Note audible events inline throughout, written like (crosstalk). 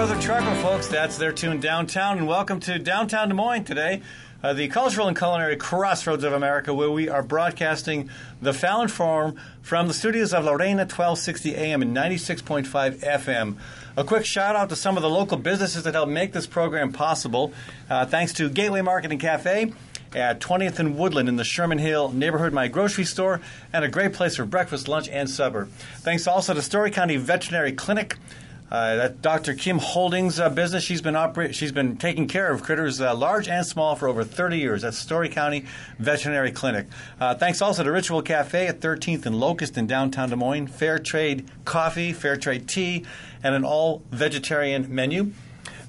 Brother Trucker, folks. That's their tune downtown, and welcome to downtown Des Moines today, uh, the cultural and culinary crossroads of America, where we are broadcasting the Fallon Forum from the studios of La Reina 1260 AM and 96.5 FM. A quick shout out to some of the local businesses that help make this program possible. Uh, thanks to Gateway Market and Cafe at 20th and Woodland in the Sherman Hill neighborhood, my grocery store, and a great place for breakfast, lunch, and supper. Thanks also to Story County Veterinary Clinic. Uh, that Dr. Kim Holdings uh, business. She's been oper- She's been taking care of critters uh, large and small for over 30 years. That's Story County Veterinary Clinic. Thanks also to Ritual Cafe at 13th and Locust in downtown Des Moines. Fair trade coffee, fair trade tea, and an all vegetarian menu.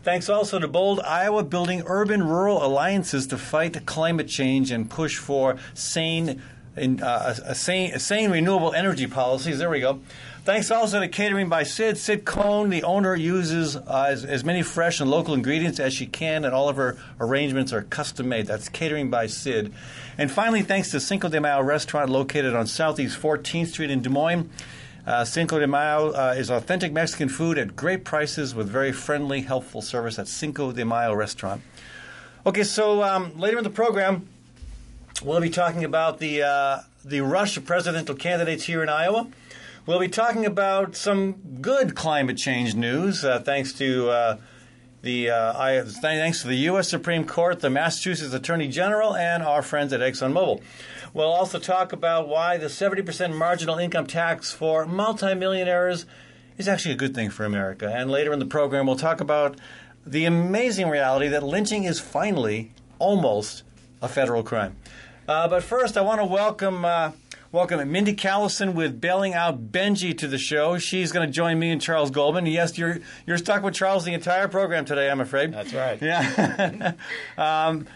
Thanks also to Bold Iowa building urban rural alliances to fight climate change and push for sane, in, uh, a, sane, sane renewable energy policies. There we go. Thanks also to Catering by Sid. Sid Cohn, the owner, uses uh, as, as, many fresh and local ingredients as she can, and all of her arrangements are custom made. That's Catering by Sid. And finally, thanks to Cinco de Mayo Restaurant located on Southeast 14th Street in Des Moines. Uh, Cinco de Mayo uh, is authentic Mexican food at great prices with very friendly, helpful service at Cinco de Mayo Restaurant. Okay, so um, later in the program, we'll be talking about the uh, the rush of presidential candidates here in Iowa. We'll be talking about some good climate change news, uh, thanks to uh, the uh, thanks to the U.S. Supreme Court, the Massachusetts Attorney General, and our friends at ExxonMobil. We'll also talk about why the 70% marginal income tax for multimillionaires is actually a good thing for America. And later in the program, we'll talk about the amazing reality that lynching is finally almost a federal crime. Uh, but first, I want to welcome uh, welcome Mindi Callison with bailing out Benji to the show. She's going to join me and Charles Goldman. Yes, you're you're stuck with Charles the entire program today. I'm afraid. That's right. (laughs) Yeah. (laughs) um,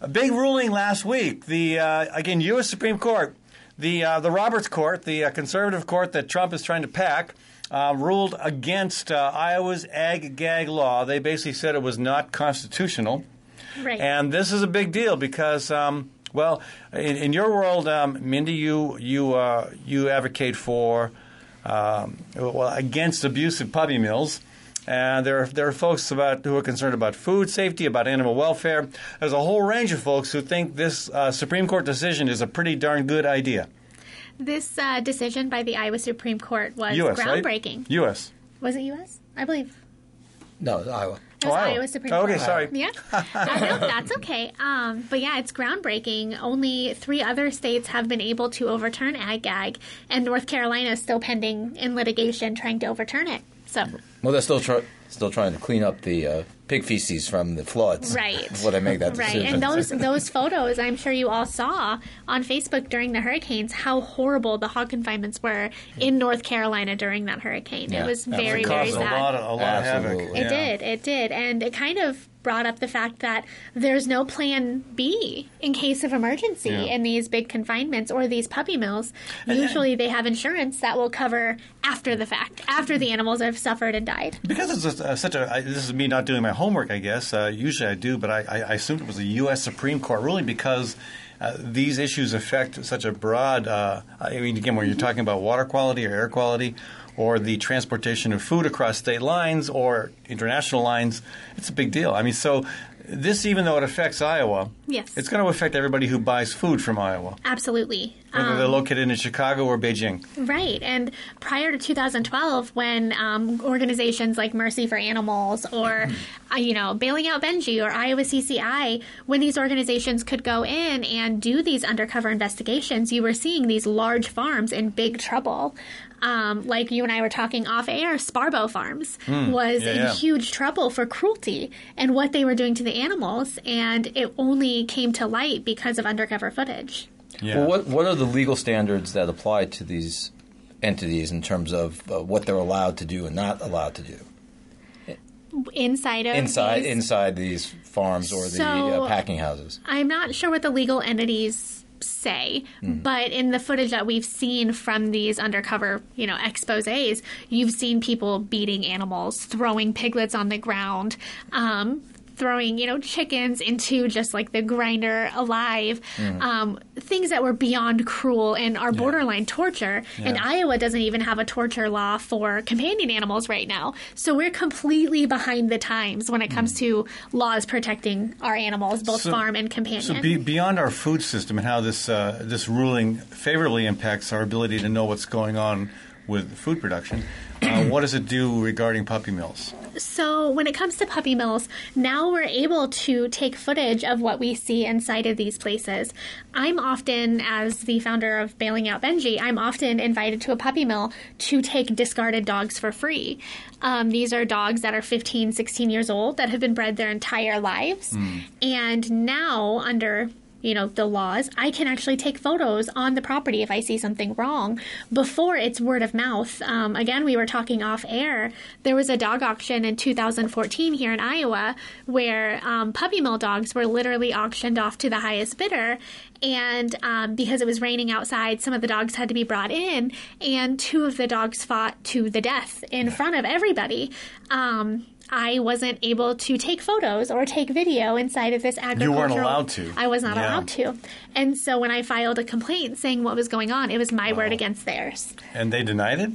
a big ruling last week. The uh, again, U.S. Supreme Court, the uh, the Roberts Court, the uh, conservative court that Trump is trying to pack, uh, ruled against uh, Iowa's ag gag law. They basically said it was not constitutional. Right. And this is a big deal because. Um, well, in, in, your world, um, Mindi, you you uh, you advocate for um, well against abusive puppy mills. And there are, there are folks about who are concerned about food safety, about animal welfare. There's a whole range of folks who think this uh, Supreme Court decision is a pretty darn good idea. This uh, decision by the Iowa Supreme Court was US, groundbreaking. Right? U.S. Was it U.S.? I believe. No, Iowa. It was Oh, Iowa. Iowa Supreme Court. okay, sorry. Yeah, (laughs) I know, that's okay. Um, but yeah, it's groundbreaking. Only three other states have been able to overturn ag-gag, and North Carolina is still pending in litigation trying to overturn it. So Well, they're still try- still trying to clean up the uh, pig feces from the floods. Right. Before they make that Right, and those those photos, I'm sure you all saw on Facebook during the hurricanes how horrible the hog confinements were in North Carolina during that hurricane. Yeah. It was Yeah, very It very caused a sad. lot of, a lot of havoc. It Yeah. did, it did, and it kind of brought up the fact that there's no plan B in case of emergency Yeah. in these big confinements or these puppy mills. Usually, they have insurance that will cover after the fact, after the animals have suffered and died. Because it's just, uh, such a, I, this is me not doing my homework, I guess. Uh, usually I do, but I, I, I assumed it was a U.S. Supreme Court ruling because uh, these issues affect such a broad. Uh, I mean, again, when you're talking about water quality or air quality, or the transportation of food across state lines or international lines, it's a big deal. I mean, so this, even though it affects Iowa, Yes. it's going to affect everybody who buys food from Iowa, Absolutely. whether they're Um, located in Chicago or Beijing. Right. And prior to 2012, when um, organizations like Mercy for Animals or, uh, you know, Bailing Out Benji or Iowa CCI, when these organizations could go in and do these undercover investigations, you were seeing these large farms in big trouble. Um, like you and I were talking off air, Sparboe Farms was yeah, in yeah. huge trouble for cruelty and what they were doing to the animals. And it only came to light because of undercover footage. Yeah. Well, what what are the legal standards that apply to these entities in terms of uh, what they're allowed to do and not allowed to do Inside of inside these- inside these farms or the uh, packing houses? I'm not sure what the legal entities say, but in the footage that we've seen from these undercover, you know, exposés, you've seen people beating animals, throwing piglets on the ground, um, throwing, you know, chickens into just like the grinder alive, um, things that were beyond cruel and are borderline torture. And Iowa doesn't even have a torture law for companion animals right now. So we're completely behind the times when it comes to laws protecting our animals, both So- farm and companion. So be, beyond our food system and how this uh, this ruling favorably impacts our ability to know what's going on with food production, uh, (clears throat) what does it do regarding puppy mills? So, when it comes to puppy mills, now we're able to take footage of what we see inside of these places. I'm often, as the founder of Bailing Out Benji, I'm often invited to a puppy mill to take discarded dogs for free. Um, these are dogs that are 15, 16 years old that have been bred their entire lives. And now, under you know the laws i can actually take photos on the property if i see something wrong. Before it's word of mouth. Um, again we were talking off air. There was a dog auction in 2014 here in iowa where um, puppy mill dogs were literally auctioned off to the highest bidder. And um, because it was raining outside some of the dogs had to be brought in and two of the dogs fought to the death in front of everybody. Um, I wasn't able to take photos or take video inside of this agricultural. You weren't allowed to. I was not Yeah. allowed to. And so when I filed a complaint saying what was going on, it was my word against theirs. And they denied it?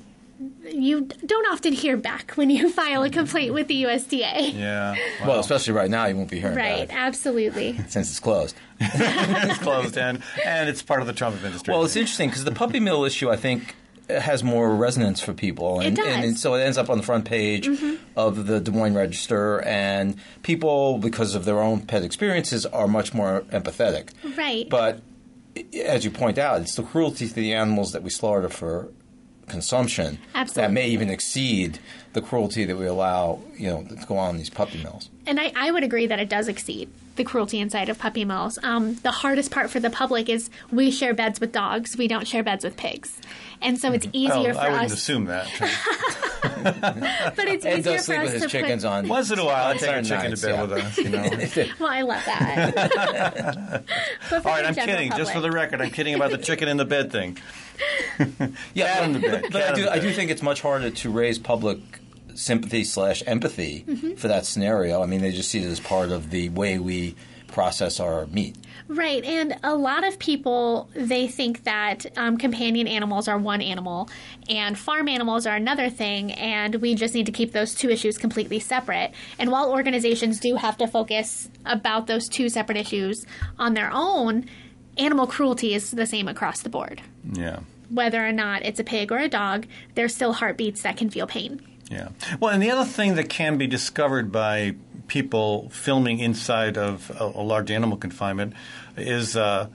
You don't often hear back when you (laughs) file a mm-hmm. complaint with the USDA. Yeah. Well, especially right now, you won't be hearing Right, about it absolutely. (laughs) since it's closed. (laughs) it's closed and, and it's part of the Trump administration. Well, it's interesting because the puppy mill issue, I think, has more resonance for people, and, It does. Mm-hmm. and so it ends up on the front page of the Des Moines Register, and people, because of their own pet experiences, are much more empathetic. Right. But as you point out, it's the cruelty to the animals that we slaughter for consumption that may even exceed the cruelty that we allow, you know, to go on in these puppy mills. And I, I would agree that it does exceed the cruelty inside of puppy mills. Um, the hardest part for the public is we share beds with dogs, we don't share beds with pigs. And so it's Well, easier for I wouldn't us. assume that. (laughs) But it's Ed easier does for sleep us with his to chickens put, on. Once in a while, I take a chicken nights, to bed yeah. with us, you know. (laughs) Well, I love that. (laughs) All right, I'm general kidding. Just for the record, I'm kidding about the chicken in the bed thing. (laughs) Yeah, Cat in the bed. But I do, I do think it's much harder to raise public sympathy slash empathy Mm-hmm. for that scenario. I mean, they just see it as part of the way we process our meat. Right, and a lot of people they think that um, companion animals are one animal, and farm animals are another thing, and we just need to keep those two issues completely separate. And while organizations do have to focus about those two separate issues on their own, animal cruelty is the same across the board. Yeah. Whether or not it's a pig or a dog, there's still heartbeats that can feel pain. Yeah. Well, and the other thing that can be discovered by people filming inside of a, a large animal confinement is. Uh,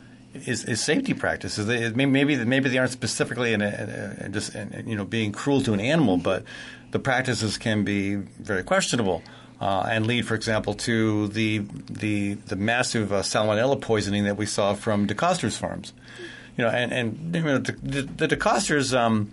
is, is safety practices? Maybe maybe they aren't specifically in a, a, just you know being cruel to an animal, but the practices can be very questionable uh, and lead, for example, to the the the massive uh, salmonella poisoning that we saw from DeCoster's farms. You know, and and you know, the, the, DeCosters um,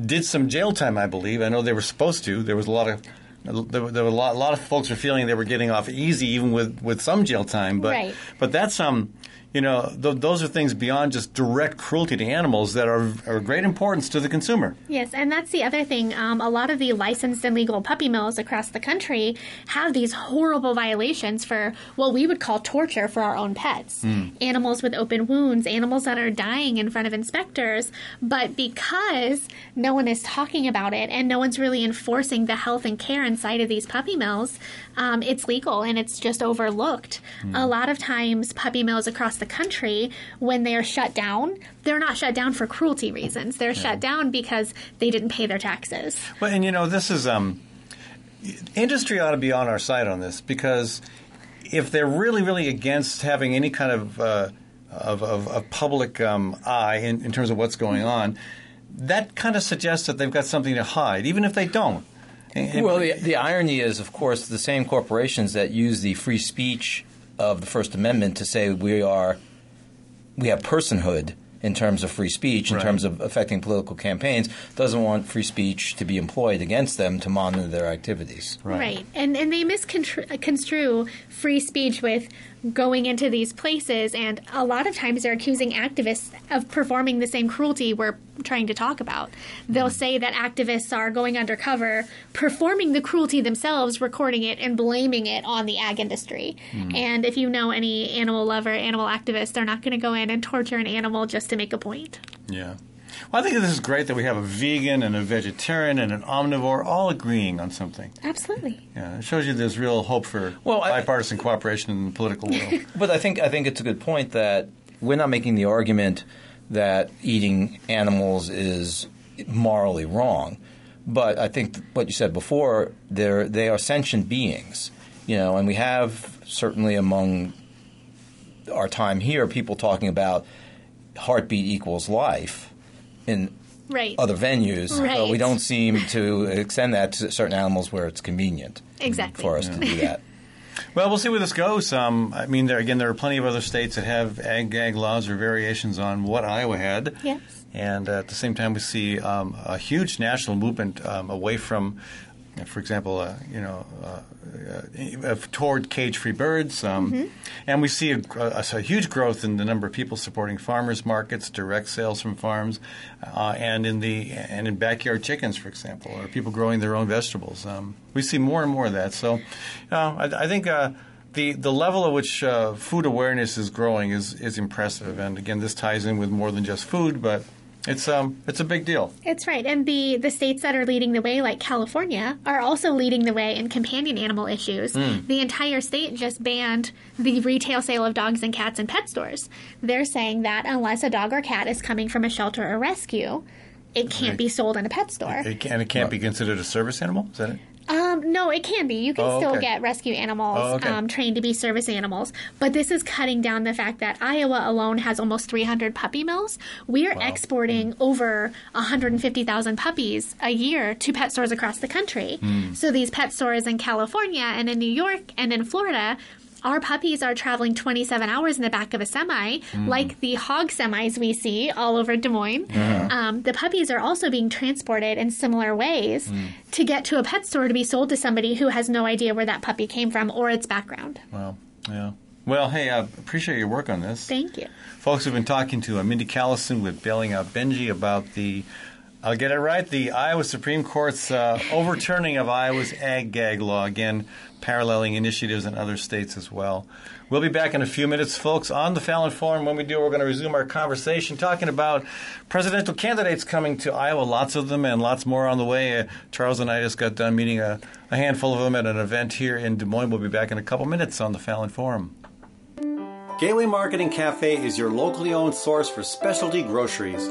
did some jail time, I believe. I know they were supposed to. There was a lot of there were, there were a lot, a lot of folks were feeling they were getting off easy, even with, with some jail time. But Right. but that's um you know th- those are things beyond just direct cruelty to animals that are of great importance to the consumer. Yes, and that's the other thing. Um, a lot of the licensed and legal puppy mills across the country have these horrible violations for what we would call torture for our own pets. Animals with open wounds, animals that are dying in front of inspectors. But because no one is talking about it and no one's really enforcing the health and care inside of these puppy mills, um, it's legal and it's just overlooked. A lot of times, puppy mills across the country, when they are shut down, they're not shut down for cruelty reasons. They're shut down because they didn't pay their taxes. Well, and you know, this is um, industry ought to be on our side on this because if they're really, really against having any kind of uh, of, of, of public um, eye in, in terms of what's going on, that kind of suggests that they've got something to hide, even if they don't. And- Well, the, the irony is, of course, the same corporations that use the free speech of the First Amendment to say we are we have personhood in terms of free speech, in Right. terms of affecting political campaigns, doesn't want free speech to be employed against them to monitor their activities. Right. And and they misconstrue uh, free speech with going into these places and a lot of times they're accusing activists of performing the same cruelty we're trying to talk about. They'll mm-hmm. say that activists are going undercover, performing the cruelty themselves, recording it, and blaming it on the ag industry. Mm-hmm. And if you know any animal lover, animal activist, they're not going to go in and torture an animal just to make a point. Yeah. Well, I think this is great that we have a vegan and a vegetarian and an omnivore all agreeing on something. Absolutely. Yeah, it shows you there's real hope for Well, I- bipartisan cooperation in the political world. (laughs) But I think I think it's a good point that we're not making the argument that eating animals is morally wrong. But I think what you said before, they're they are sentient beings, you know, and we have certainly among our time here people talking about heartbeat equals life in Right. other venues, but Right. we don't seem to extend that to certain animals where it's convenient Exactly. for us to do that. Well, we'll see where this goes. Um, I mean, there again, there are plenty of other states that have ag gag laws or variations on what Iowa had. Yes. And uh, at the same time, we see um, a huge national movement um, away from, uh, for example, uh, you know, uh, uh, toward cage-free birds, um, and we see a, a, a huge growth in the number of people supporting farmers markets, direct sales from farms, uh, and in the and in backyard chickens, for example, or people growing their own vegetables. Um, we see more and more of that. So, uh, I, I think. Uh, the, the level at which uh, food awareness is growing is, is impressive, and again, this ties in with more than just food, but it's um it's a big deal. It's right. And the, the states that are leading the way, like California, are also leading the way in companion animal issues. The entire state just banned the retail sale of dogs and cats in pet stores. They're saying that unless a dog or cat is coming from a shelter or rescue, it can't Right. be sold in a pet store. It can, and it can't be considered a service animal. Is that it? Um, no, it can be. You can Oh, still okay. get rescue animals Oh, okay. um, trained to be service animals, but this is cutting down the fact that Iowa alone has almost 300 puppy mills. We're exporting over 150,000 puppies a year to pet stores across the country. Hmm. So these pet stores in California and in New York and in Florida. Our puppies are traveling 27 hours in the back of a semi, Hmm. like the hog semis we see all over Des Moines. Uh-huh. Um, the puppies are also being transported in similar ways Hmm. to get to a pet store to be sold to somebody who has no idea where that puppy came from or its background. Well, yeah. Well, hey, I appreciate your work on this. Thank you. Folks, we've been talking to uh, Mindi Callison with Bailing Out Benji about the, I'll get it right, the Iowa Supreme Court's uh, overturning of Iowa's ag gag law, again, paralleling initiatives in other states as well. We'll be back in a few minutes, folks, on the Fallon Forum. When we do, we're going to resume our conversation talking about presidential candidates coming to Iowa, lots of them and lots more on the way. Uh, Charles and I just got done meeting a, a handful of them at an event here in Des Moines. We'll be back in a couple minutes on the Fallon Forum. Gateway Marketing Cafe is your locally owned source for specialty groceries.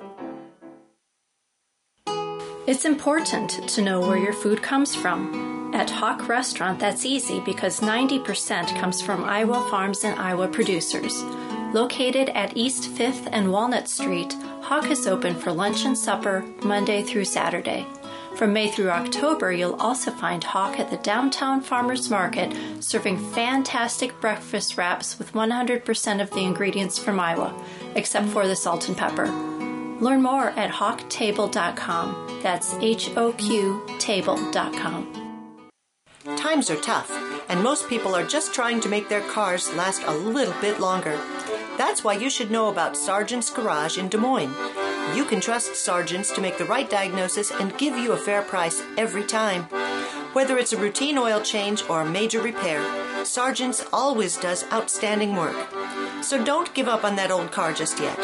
It's important to know where your food comes from. At HOQ Restaurant, that's easy because 90% comes from Iowa farms and Iowa producers. Located at East 5th and Walnut Street, HOQ is open for lunch and supper Monday through Saturday. From May through October, you'll also find HOQ at the Downtown Farmers Market serving fantastic breakfast wraps with 100% of the ingredients from Iowa, except for the salt and pepper. Learn more at hoqtable.com. That's H O Q table.com. Times are tough, and most people are just trying to make their cars last a little bit longer. That's why you should know about Sargent's Garage in Des Moines. You can trust Sargent's to make the right diagnosis and give you a fair price every time. Whether it's a routine oil change or a major repair, Sargent's always does outstanding work. So don't give up on that old car just yet.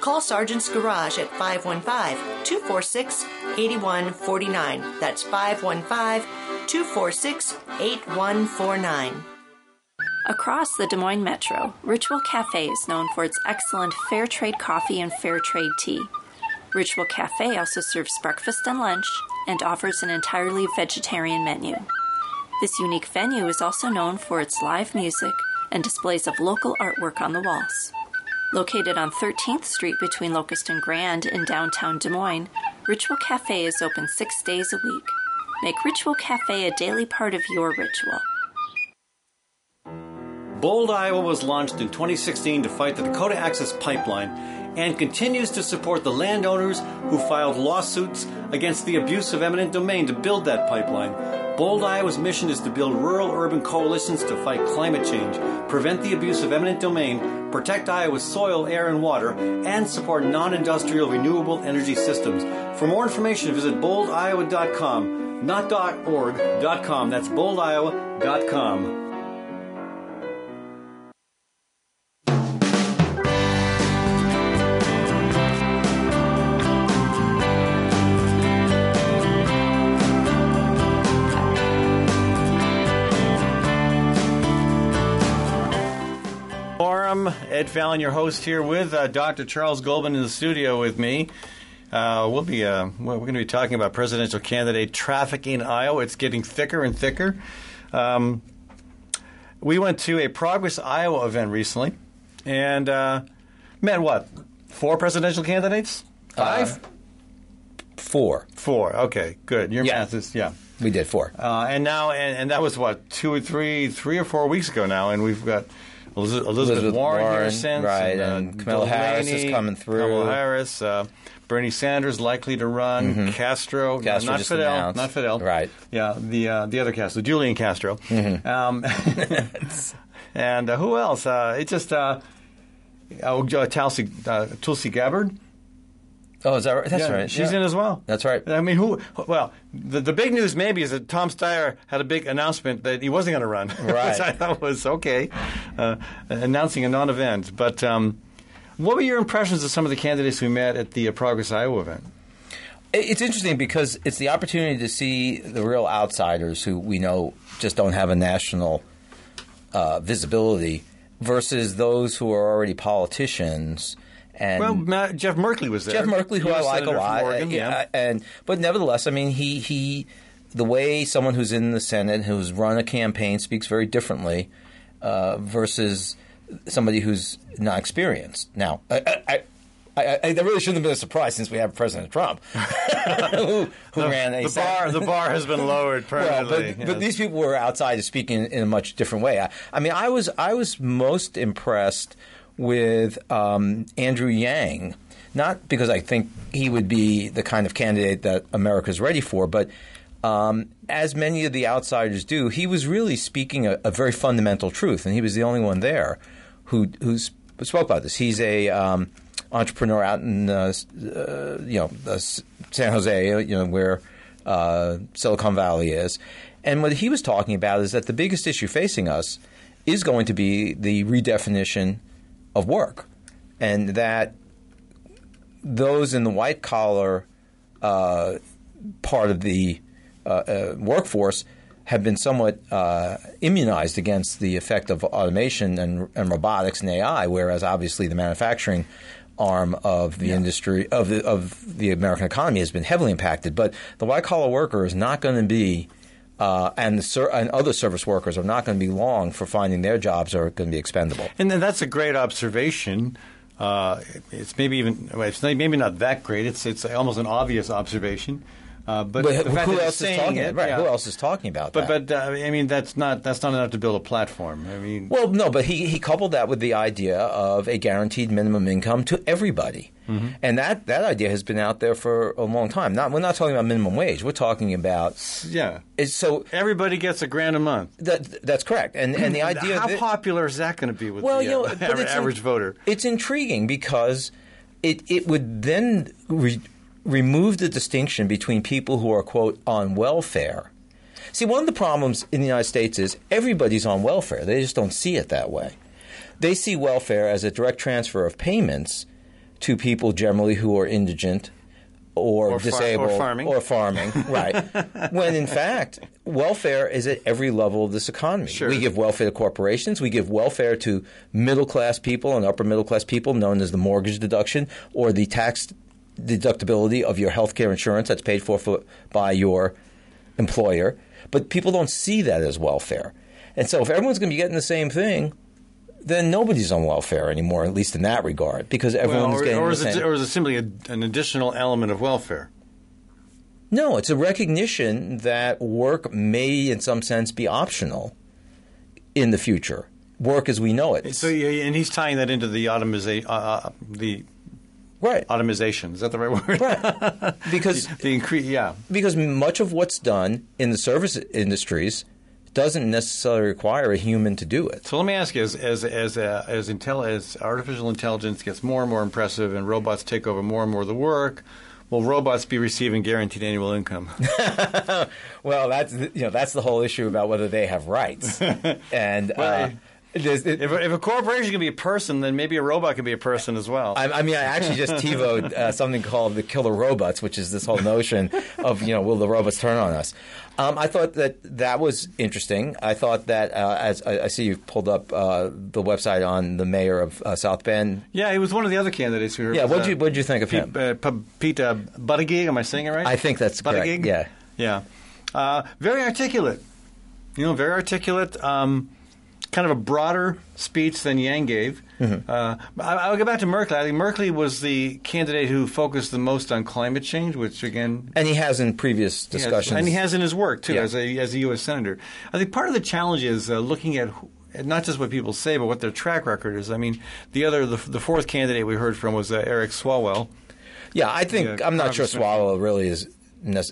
Call Sargent's Garage at 515 246 8149. That's 515 246 8149. Across the Des Moines Metro, Ritual Cafe is known for its excellent fair trade coffee and fair trade tea. Ritual Cafe also serves breakfast and lunch and offers an entirely vegetarian menu. This unique venue is also known for its live music and displays of local artwork on the walls. Located on 13th Street between Locust and Grand in downtown Des Moines, Ritual Cafe is open six days a week. Make Ritual Cafe a daily part of your ritual. Bold, Iowa was launched in 2016 to fight the Dakota Access Pipeline and continues to support the landowners who filed lawsuits against the abuse of eminent domain to build that pipeline. Bold, Iowa's mission is to build rural urban coalitions to fight climate change, prevent the abuse of eminent domain, protect Iowa's soil, air, and water, and support non industrial renewable energy systems. For more information, visit boldiowa.com, not .org.com. That's boldiowa.com. Forum, Ed Fallon, your host here with uh, Dr. Charles Goldman in the studio with me. Uh, we'll be uh, we're going to be talking about presidential candidate traffic in Iowa. It's getting thicker and thicker. Um, we went to a Progress Iowa event recently, and uh, met what four presidential candidates? Five, Uh, Four. four. Okay, good. Your Yeah. math is yeah. We did four. Uh, and now, and, and that was what two or three, three or four weeks ago now, and we've got Elizabeth, Elizabeth, Warren, Warren, since, right, uh, and Kamala Harris is coming through. Kamala Harris, uh, Bernie Sanders likely to run. Castro, Mm-hmm. Castro not just Fidel, announced. not Fidel, Right. Yeah, the uh, the other Castro, Julian Castro, Mm-hmm. um, (laughs) and uh, who else? Uh, it just uh, oh, Tulsi, uh, Tulsi Gabbard. Oh, is that right? That's Yeah, right. She's yeah. in as well. That's right. I mean, who? Well, the, the big news maybe is that Tom Steyer had a big announcement that he wasn't going to run, (laughs) Right. which I thought was okay, uh, announcing a non-event. But um, what were your impressions of some of the candidates we met at the uh, Progress Iowa event? It's interesting because it's the opportunity to see the real outsiders who we know just don't have a national uh, visibility versus those who are already politicians. And Well, Matt, Jeff Merkley was there. Jeff Merkley, who I like a Senator from lot, Oregon, uh, yeah. and but nevertheless, I mean, he he, the way someone who's in the Senate who's run a campaign speaks very differently uh, versus somebody who's not experienced. Now, I. I, I I, that really shouldn't have been a surprise since we have President Trump, (laughs) who, who (laughs) ran a the bar, the bar has been lowered (laughs) well, permanently. but, but these people were outside to speak in, in a much different way. I, I mean, I was I was most impressed with um, Andrew Yang, not because I think he would be the kind of candidate that America's ready for, but um, as many of the outsiders do, he was really speaking a, a very fundamental truth, and he was the only one there who who spoke about this. He's a um, entrepreneur out in uh, uh, you know uh, San Jose, you know where uh, Silicon Valley is, and what he was talking about is that the biggest issue facing us is going to be the redefinition of work, and that those in the white collar uh, part of the uh, uh, workforce have been somewhat uh, immunized against the effect of automation and, and robotics and AI, whereas obviously the manufacturing arm of the industry of the of the American economy has been heavily impacted. But the white collar worker is not going to be. Uh, and, ser- and other service workers are not going to be long for finding their jobs are going to be expendable. And then that's a great observation. Uh, it's maybe even well, it's maybe not that great. It's it's almost an obvious observation. Uh, but But the fact who else is talking? it, right? yeah. Who else is talking about But that? but uh, I mean that's not that's not enough to build a platform. I mean, Well, no, but he, he coupled that with the idea of a guaranteed minimum income to everybody. Mm-hmm. And that, that idea has been out there for a long time. Not, we're not talking about minimum wage. We're talking about. yeah, so everybody gets a grand a month. that, that's correct. And, and the (clears throat) idea. How that, popular is that going to be with well, the you know, uh, but (laughs) aver- it's in- average voter? It's intriguing because it, it would then re- remove the distinction between people who are, quote, on welfare. See, one of the problems in the United States is everybody's on welfare. They just don't see it that way. They see welfare as a direct transfer of payments to people generally who are indigent or, Or far- or disabled farming. or farming, (laughs) right? when in fact, welfare is at every level of this economy. Sure. We give welfare to corporations. We give welfare to middle class people and upper middle class people, known as the mortgage deduction or the tax deductibility of your health care insurance that's paid for, for by your employer. But people don't see that as welfare. And so if everyone's going to be getting the same thing, then nobody's on welfare anymore, at least in that regard, because Well, everyone's or, getting or the is same. it, or is it simply a, an additional element of welfare? No, it's a recognition that work may, in some sense, be optional in the future. Work as we know it. So, and he's tying that into the automation, uh, uh, the right. automation. Is that the right word? Right. (laughs) Because the increase, yeah. because much of what's done in the service industries doesn't necessarily require a human to do it. So let me ask you: as as as uh, as, intel- as artificial intelligence gets more and more impressive, and robots take over more and more of the work, will robots be receiving guaranteed annual income? (laughs) Well, that's you know that's the whole issue about whether they have rights, (laughs) and Well, uh, there's- it- if, a- if a corporation can be a person, then maybe a robot can be a person as well. I, I mean, I actually just (laughs) TiVoed uh, something called the killer robots, which is this whole notion of you know will the robots turn on us? Um, I thought that that was interesting. I thought that uh, as I, I see you've pulled up uh, the website on the mayor of uh, South Bend. yeah, he was one of the other candidates we heard. Yeah, was, what uh, did you what did you think of Pete, him? uh, Pete uh, Buttigieg, am I saying it right? I think that's correct. Buttigieg? Yeah. Yeah. Uh, very articulate. You know, very articulate. Um, kind of a broader speech than Yang gave. Mm-hmm. Uh, I, I'll go back to Merkley. I think Merkley was the candidate who focused the most on climate change, which again. And he has in previous he has- discussions, and he has in his work too, Yeah. as a as a U.S. senator. I think part of the challenge is uh, looking at who, not just what people say, but what their track record is. I mean, the other, the, the fourth candidate we heard from was uh, Eric Swalwell. Yeah, I think I'm not sure. Swalwell really is.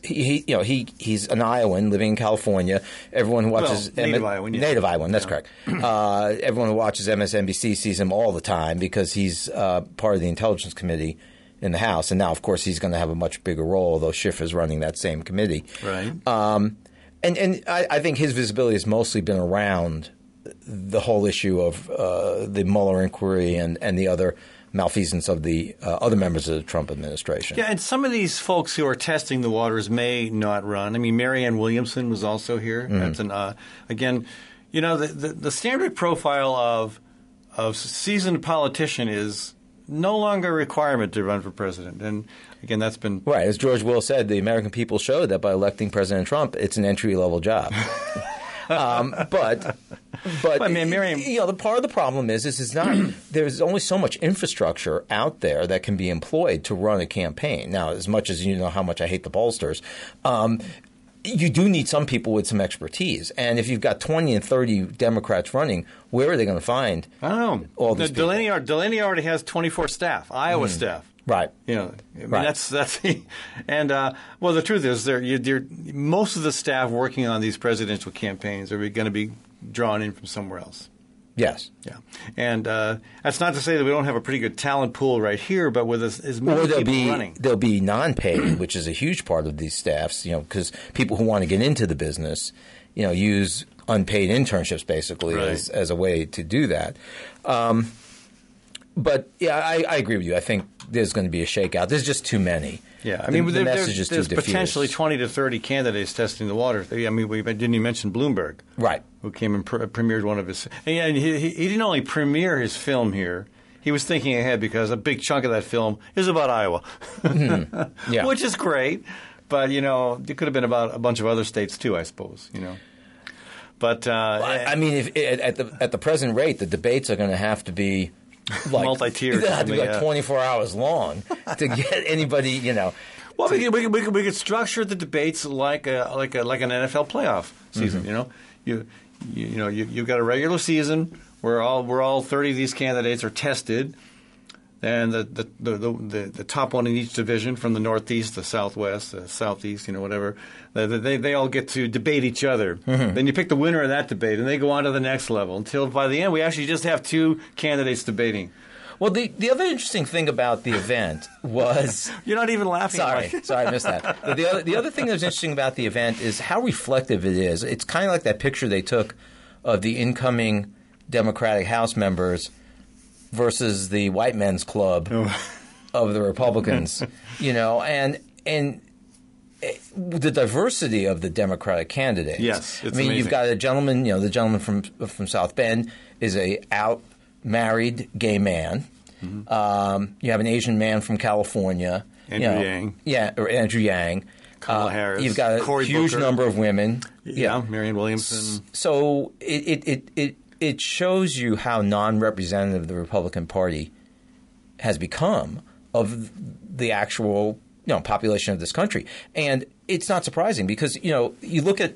He, he, you know, he he's an Iowan living in California. Everyone who watches Well, native Iowan, yeah. native Iowan, that's correct. Uh, everyone who watches MSNBC sees him all the time because he's uh, part of the Intelligence Committee in the House, and now, of course, he's going to have a much bigger role. Although Schiff is running that same committee, Right. Um, and and I, I think his visibility has mostly been around the whole issue of uh, the Mueller inquiry and, and the other malfeasance of the uh, other members of the Trump administration. Yeah, and some of these folks who are testing the waters may not run. I mean, Marianne Williamson was also here. That's an uh, again, you know, the, the the standard profile of of seasoned politician is no longer a requirement to run for president. And again, that's been Right, as George Will said, the American people showed that by electing President Trump, it's an entry level job. (laughs) um, but, but (laughs) I mean, Miriam- you know, the part of the problem is, is it's not. (clears throat) there's only so much infrastructure out there that can be employed to run a campaign. Now, as much as you know how much I hate the pollsters. Um, you do need some people with some expertise, and if you've got twenty and thirty Democrats running, where are they going to find I don't know. all these? Delaney, Delaney already has 24 staff, Iowa staff. Right. You know, I mean, Right. that's that's (laughs) and uh, well, the truth is, there you, you're, most of the staff working on these presidential campaigns are going to be drawn in from somewhere else. Yes. Yeah, and uh, that's not to say that we don't have a pretty good talent pool right here, but with as, as many people be running, there'll be non-paid, (clears throat) which is a huge part of these staffs. You know, because people who want to get into the business, you know, use unpaid internships basically Right. as as a way to do that. Um, but yeah, I, I agree with you. I think there's going to be a shakeout. There's just too many. yeah, I mean, the, there- message is too there's diffuse. potentially 20 to 30 candidates testing the waters. I mean, we didn't even mention Bloomberg. right. who came and pre- premiered one of his. And he, he, he didn't only premiere his film here. He was thinking ahead because a big chunk of that film is about Iowa, Mm-hmm. (laughs) Yeah. which is great. But you know, it could have been about a bunch of other states too, I suppose. You know, but uh, I, I mean, if at the at the present rate, the debates are going to have to be like Multi-tiered, They have to be like yeah. 24 hours long to (laughs) get anybody. You know. well, we could, we, could, we, could, we could structure the debates like a, like a, like an NFL playoff season. Mm-hmm. You know, you you, you know you, you've got a regular season where all where all thirty of these candidates are tested. And the the, the, the, the the top one in each division, from the Northeast, the Southwest, the Southeast, you know, whatever, they, they, they all get to debate each other. Mm-hmm. Then you pick the winner of that debate, and they go on to the next level until by the end we actually just have two candidates debating. Well, the the other interesting thing about the event was (laughs) You're not even laughing. Sorry, sorry, I missed that. But the other, the other thing that was interesting about the event is how reflective it is. It's kind of like that picture they took of the incoming Democratic House members versus the white men's club of the Republicans. (laughs) you know, and and the diversity of the Democratic candidates. Yes, it's I mean, you've got a gentleman. You know, the gentleman from from South Bend is a out married gay man. Mm-hmm. Um, you have an Asian man from California. you Andrew know, Yang. Yeah, or Andrew Yang. Kamala Harris, You've got a Cory huge Booker. number of women. Yeah, Marianne Williamson. So it, it, it, it, it shows you how non representative the Republican Party has become of the actual you know population of this country, and it's not surprising because you know you look at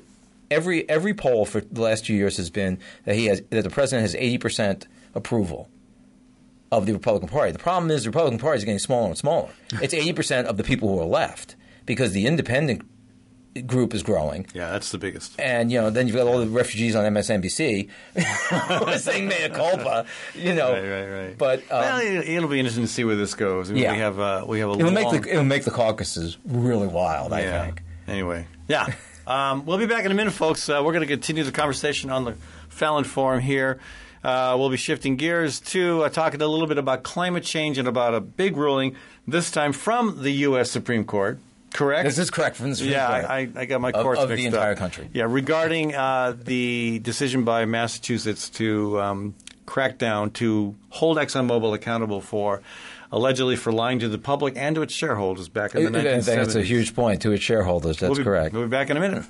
every every poll for the last two years has been that he has that the president has eighty percent approval of the Republican Party. The problem is the Republican Party is getting smaller and smaller. It's eighty percent of the people who are left because the independent group is growing. Yeah, that's the biggest. And you know, then you've got all the refugees on MSNBC (laughs) saying "mea culpa," you know. Right, right, right. But um, well, it- it'll be interesting to see where this goes. I mean, Yeah. we have uh, we have a it'll make the it'll make the caucuses really wild. I yeah. think. Anyway, yeah. (laughs) Um, we'll be back in a minute, folks. Uh, we're going to continue the conversation on the Fallon Forum here. Uh, we'll be shifting gears to uh, talking a little bit about climate change and about a big ruling, this time from the U.S. Supreme Court. Correct? This is correct from the Supreme yeah, Court. I, I, got my Of- courts of the entire up. country. Yeah, regarding uh, the decision by Massachusetts to um, crack down to hold ExxonMobil accountable for allegedly for lying to the public and to its shareholders back in the I think 1970s. That's a huge point to its shareholders. That's We'll be- correct. We'll be back in a minute.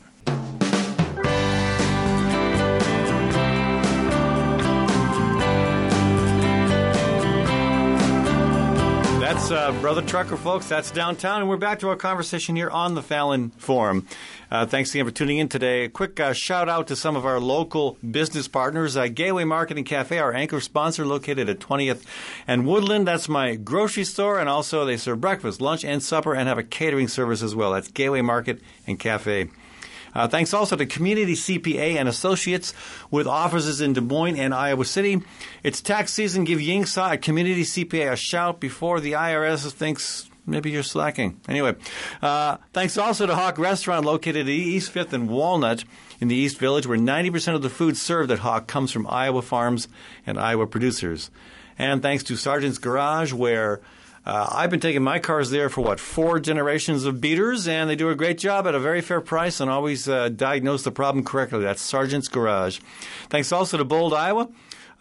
That's uh, Brother Trucker, folks. That's downtown, and we're back to our conversation here on the Fallon Forum. Uh, thanks again for tuning in today. A quick uh, shout out to some of our local business partners. Uh, Gateway Market and Cafe, our anchor sponsor, located at 20th and Woodland. That's my grocery store, and also they serve breakfast, lunch, and supper, and have a catering service as well. That's Gateway Market and Cafe. Uh, thanks also to Community CPA and Associates with offices in Des Moines and Iowa City. It's tax season. Give Yingsa at Community CPA a shout before the IRS thinks maybe you're slacking. Anyway, uh, thanks also to HOQ Restaurant located at East Fifth and Walnut in the East Village, where 90% of the food served at HOQ comes from Iowa farms and Iowa producers. And thanks to Sergeant's Garage, where uh, I've been taking my cars there for what four generations of beaters, and they do a great job at a very fair price and always uh, diagnose the problem correctly. That's Sergeant's Garage. Thanks also to Bold, Iowa.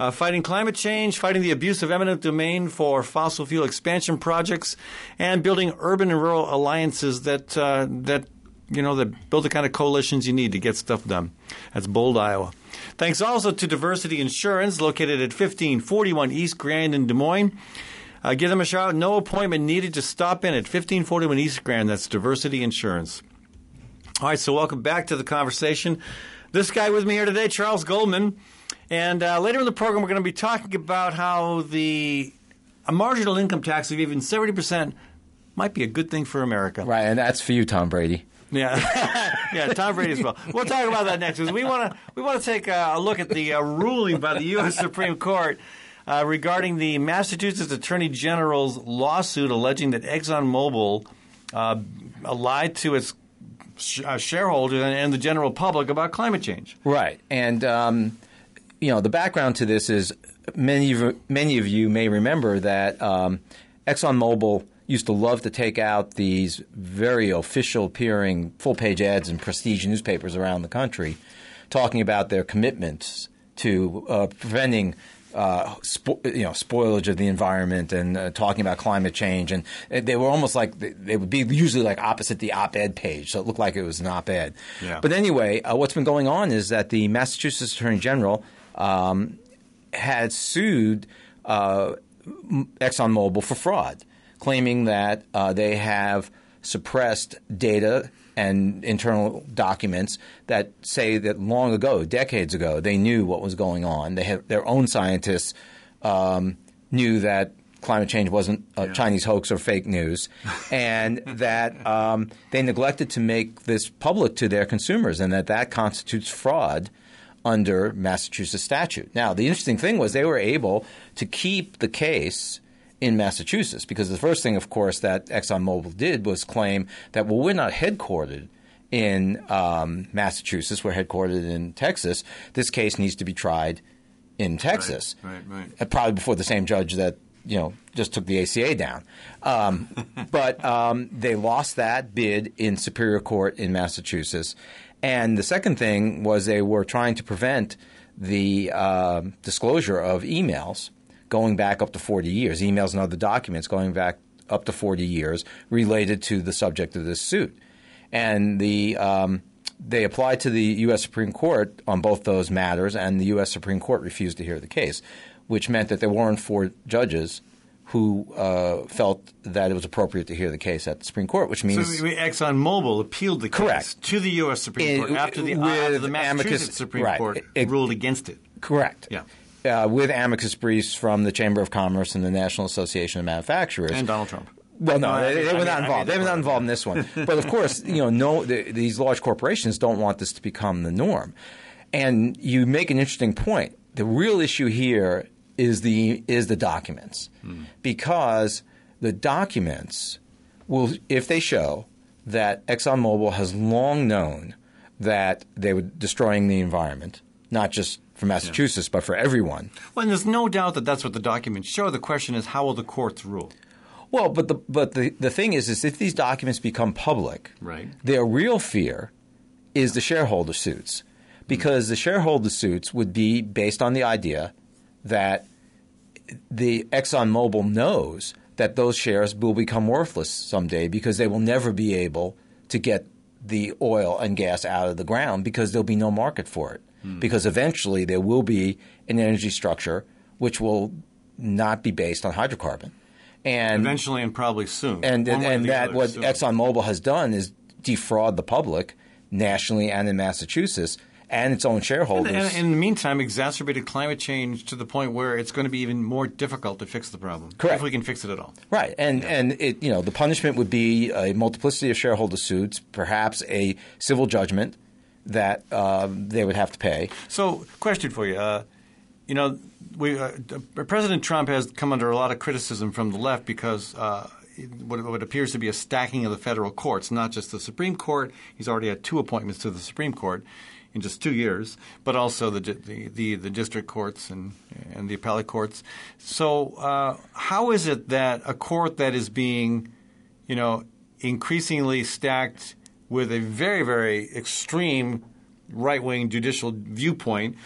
Uh, fighting climate change, fighting the abuse of eminent domain for fossil fuel expansion projects, and building urban and rural alliances that uh, that you know that build the kind of coalitions you need to get stuff done. That's Bold, Iowa. Thanks also to Diversity Insurance, located at 1541 East Grand in Des Moines. Uh, give them a shout. No appointment needed. Just stop in at 1541 East Grand. That's Diversity Insurance. All right, so welcome back to the conversation. This guy with me here today, Charles Goldman. And uh, later in the program, we're going to be talking about how the a marginal income tax of even 70% might be a good thing for America. Right, and that's for you, Tom Brady. Yeah, (laughs) yeah, Tom Brady as well. We'll talk about that next. Because we want to we want to take a look at the uh, ruling by the U.S. Supreme Court uh, regarding the Massachusetts Attorney General's lawsuit alleging that ExxonMobil uh, lied to its sh- uh, shareholders and, and the general public about climate change. Right, and um, you know the background to this is many of many of you may remember that um, ExxonMobil used to love to take out these very official appearing full page ads in prestige newspapers around the country, talking about their commitments to uh, preventing. Uh, spo- you know, spoilage of the environment and uh, talking about climate change, and they were almost like they, they would be usually like opposite the op-ed page, so it looked like it was an op-ed. Yeah. But anyway, uh, what's been going on is that the Massachusetts Attorney General um, had sued uh, ExxonMobil for fraud, claiming that uh, they have suppressed data and internal documents that say that long ago, decades ago, they knew what was going on. They had their own scientists um, knew that climate change wasn't a Chinese hoax or fake news, and (laughs) that um, they neglected to make this public to their consumers, and that that constitutes fraud under Massachusetts statute. Now, the interesting thing was they were able to keep the case in Massachusetts because the first thing, of course, that ExxonMobil did was claim that, well, we're not headquartered in um, Massachusetts, we're headquartered in Texas. This case needs to be tried in Texas. right, right. Uh, Probably before the same judge that you know just took the ACA down. Um, (laughs) but um, they lost that bid in Superior Court in Massachusetts. And the second thing was they were trying to prevent the uh, disclosure of emails going back up to 40 years, emails and other documents going back up to 40 years related to the subject of this suit. And the um, they applied to the U.S. Supreme Court on both those matters, and the U.S. Supreme Court refused to hear the case, which meant that there weren't four judges who uh, felt that it was appropriate to hear the case at the Supreme Court, which means So ExxonMobil appealed the case Correct. to the U.S. Supreme Court after the, after the amicus- Massachusetts Supreme right. Court It- ruled against it. correct. Yeah. Uh, with amicus briefs from the Chamber of Commerce and the National Association of Manufacturers And Donald Trump. Well, no, No, they, they were mean- not I mean involved. they were not involved in this one. but of course, you know, no, the, these large corporations don't want this to become the norm. And you make an interesting point. The real issue here is the is the documents, because the documents will, if they show that ExxonMobil has long known that they were destroying the environment, not just for Massachusetts, but for everyone. Well, and there's no doubt that that's what the documents show. The question is, how will the courts rule? Well, but the but the, the thing is, is if these documents become public, Right. their real fear is the shareholder suits, because the shareholder suits would be based on the idea that the ExxonMobil knows that those shares will become worthless someday because they will never be able to get the oil and gas out of the ground because there'll be no market for it. Because eventually there will be an energy structure which will not be based on hydrocarbon. And Eventually and probably soon. and or and that other, what soon. ExxonMobil has done is defraud the public nationally and in Massachusetts and its own shareholders. And, and in the meantime, exacerbated climate change to the point where it's going to be even more difficult to fix the problem. Correct. If we can fix it at all. Right, and and it you know the punishment would be a multiplicity of shareholder suits, perhaps a civil judgment that um, they would have to pay. So, question for you. Uh, you know, we, uh, President Trump has come under a lot of criticism from the left because uh, what, what appears to be a stacking of the federal courts, not just the Supreme Court. He's already had two appointments to the Supreme Court in just two years, but also the the, the, the district courts and and the appellate courts. So, uh, how is it that a court that is being, you know, increasingly stacked with a very, very extreme right wing judicial viewpoint,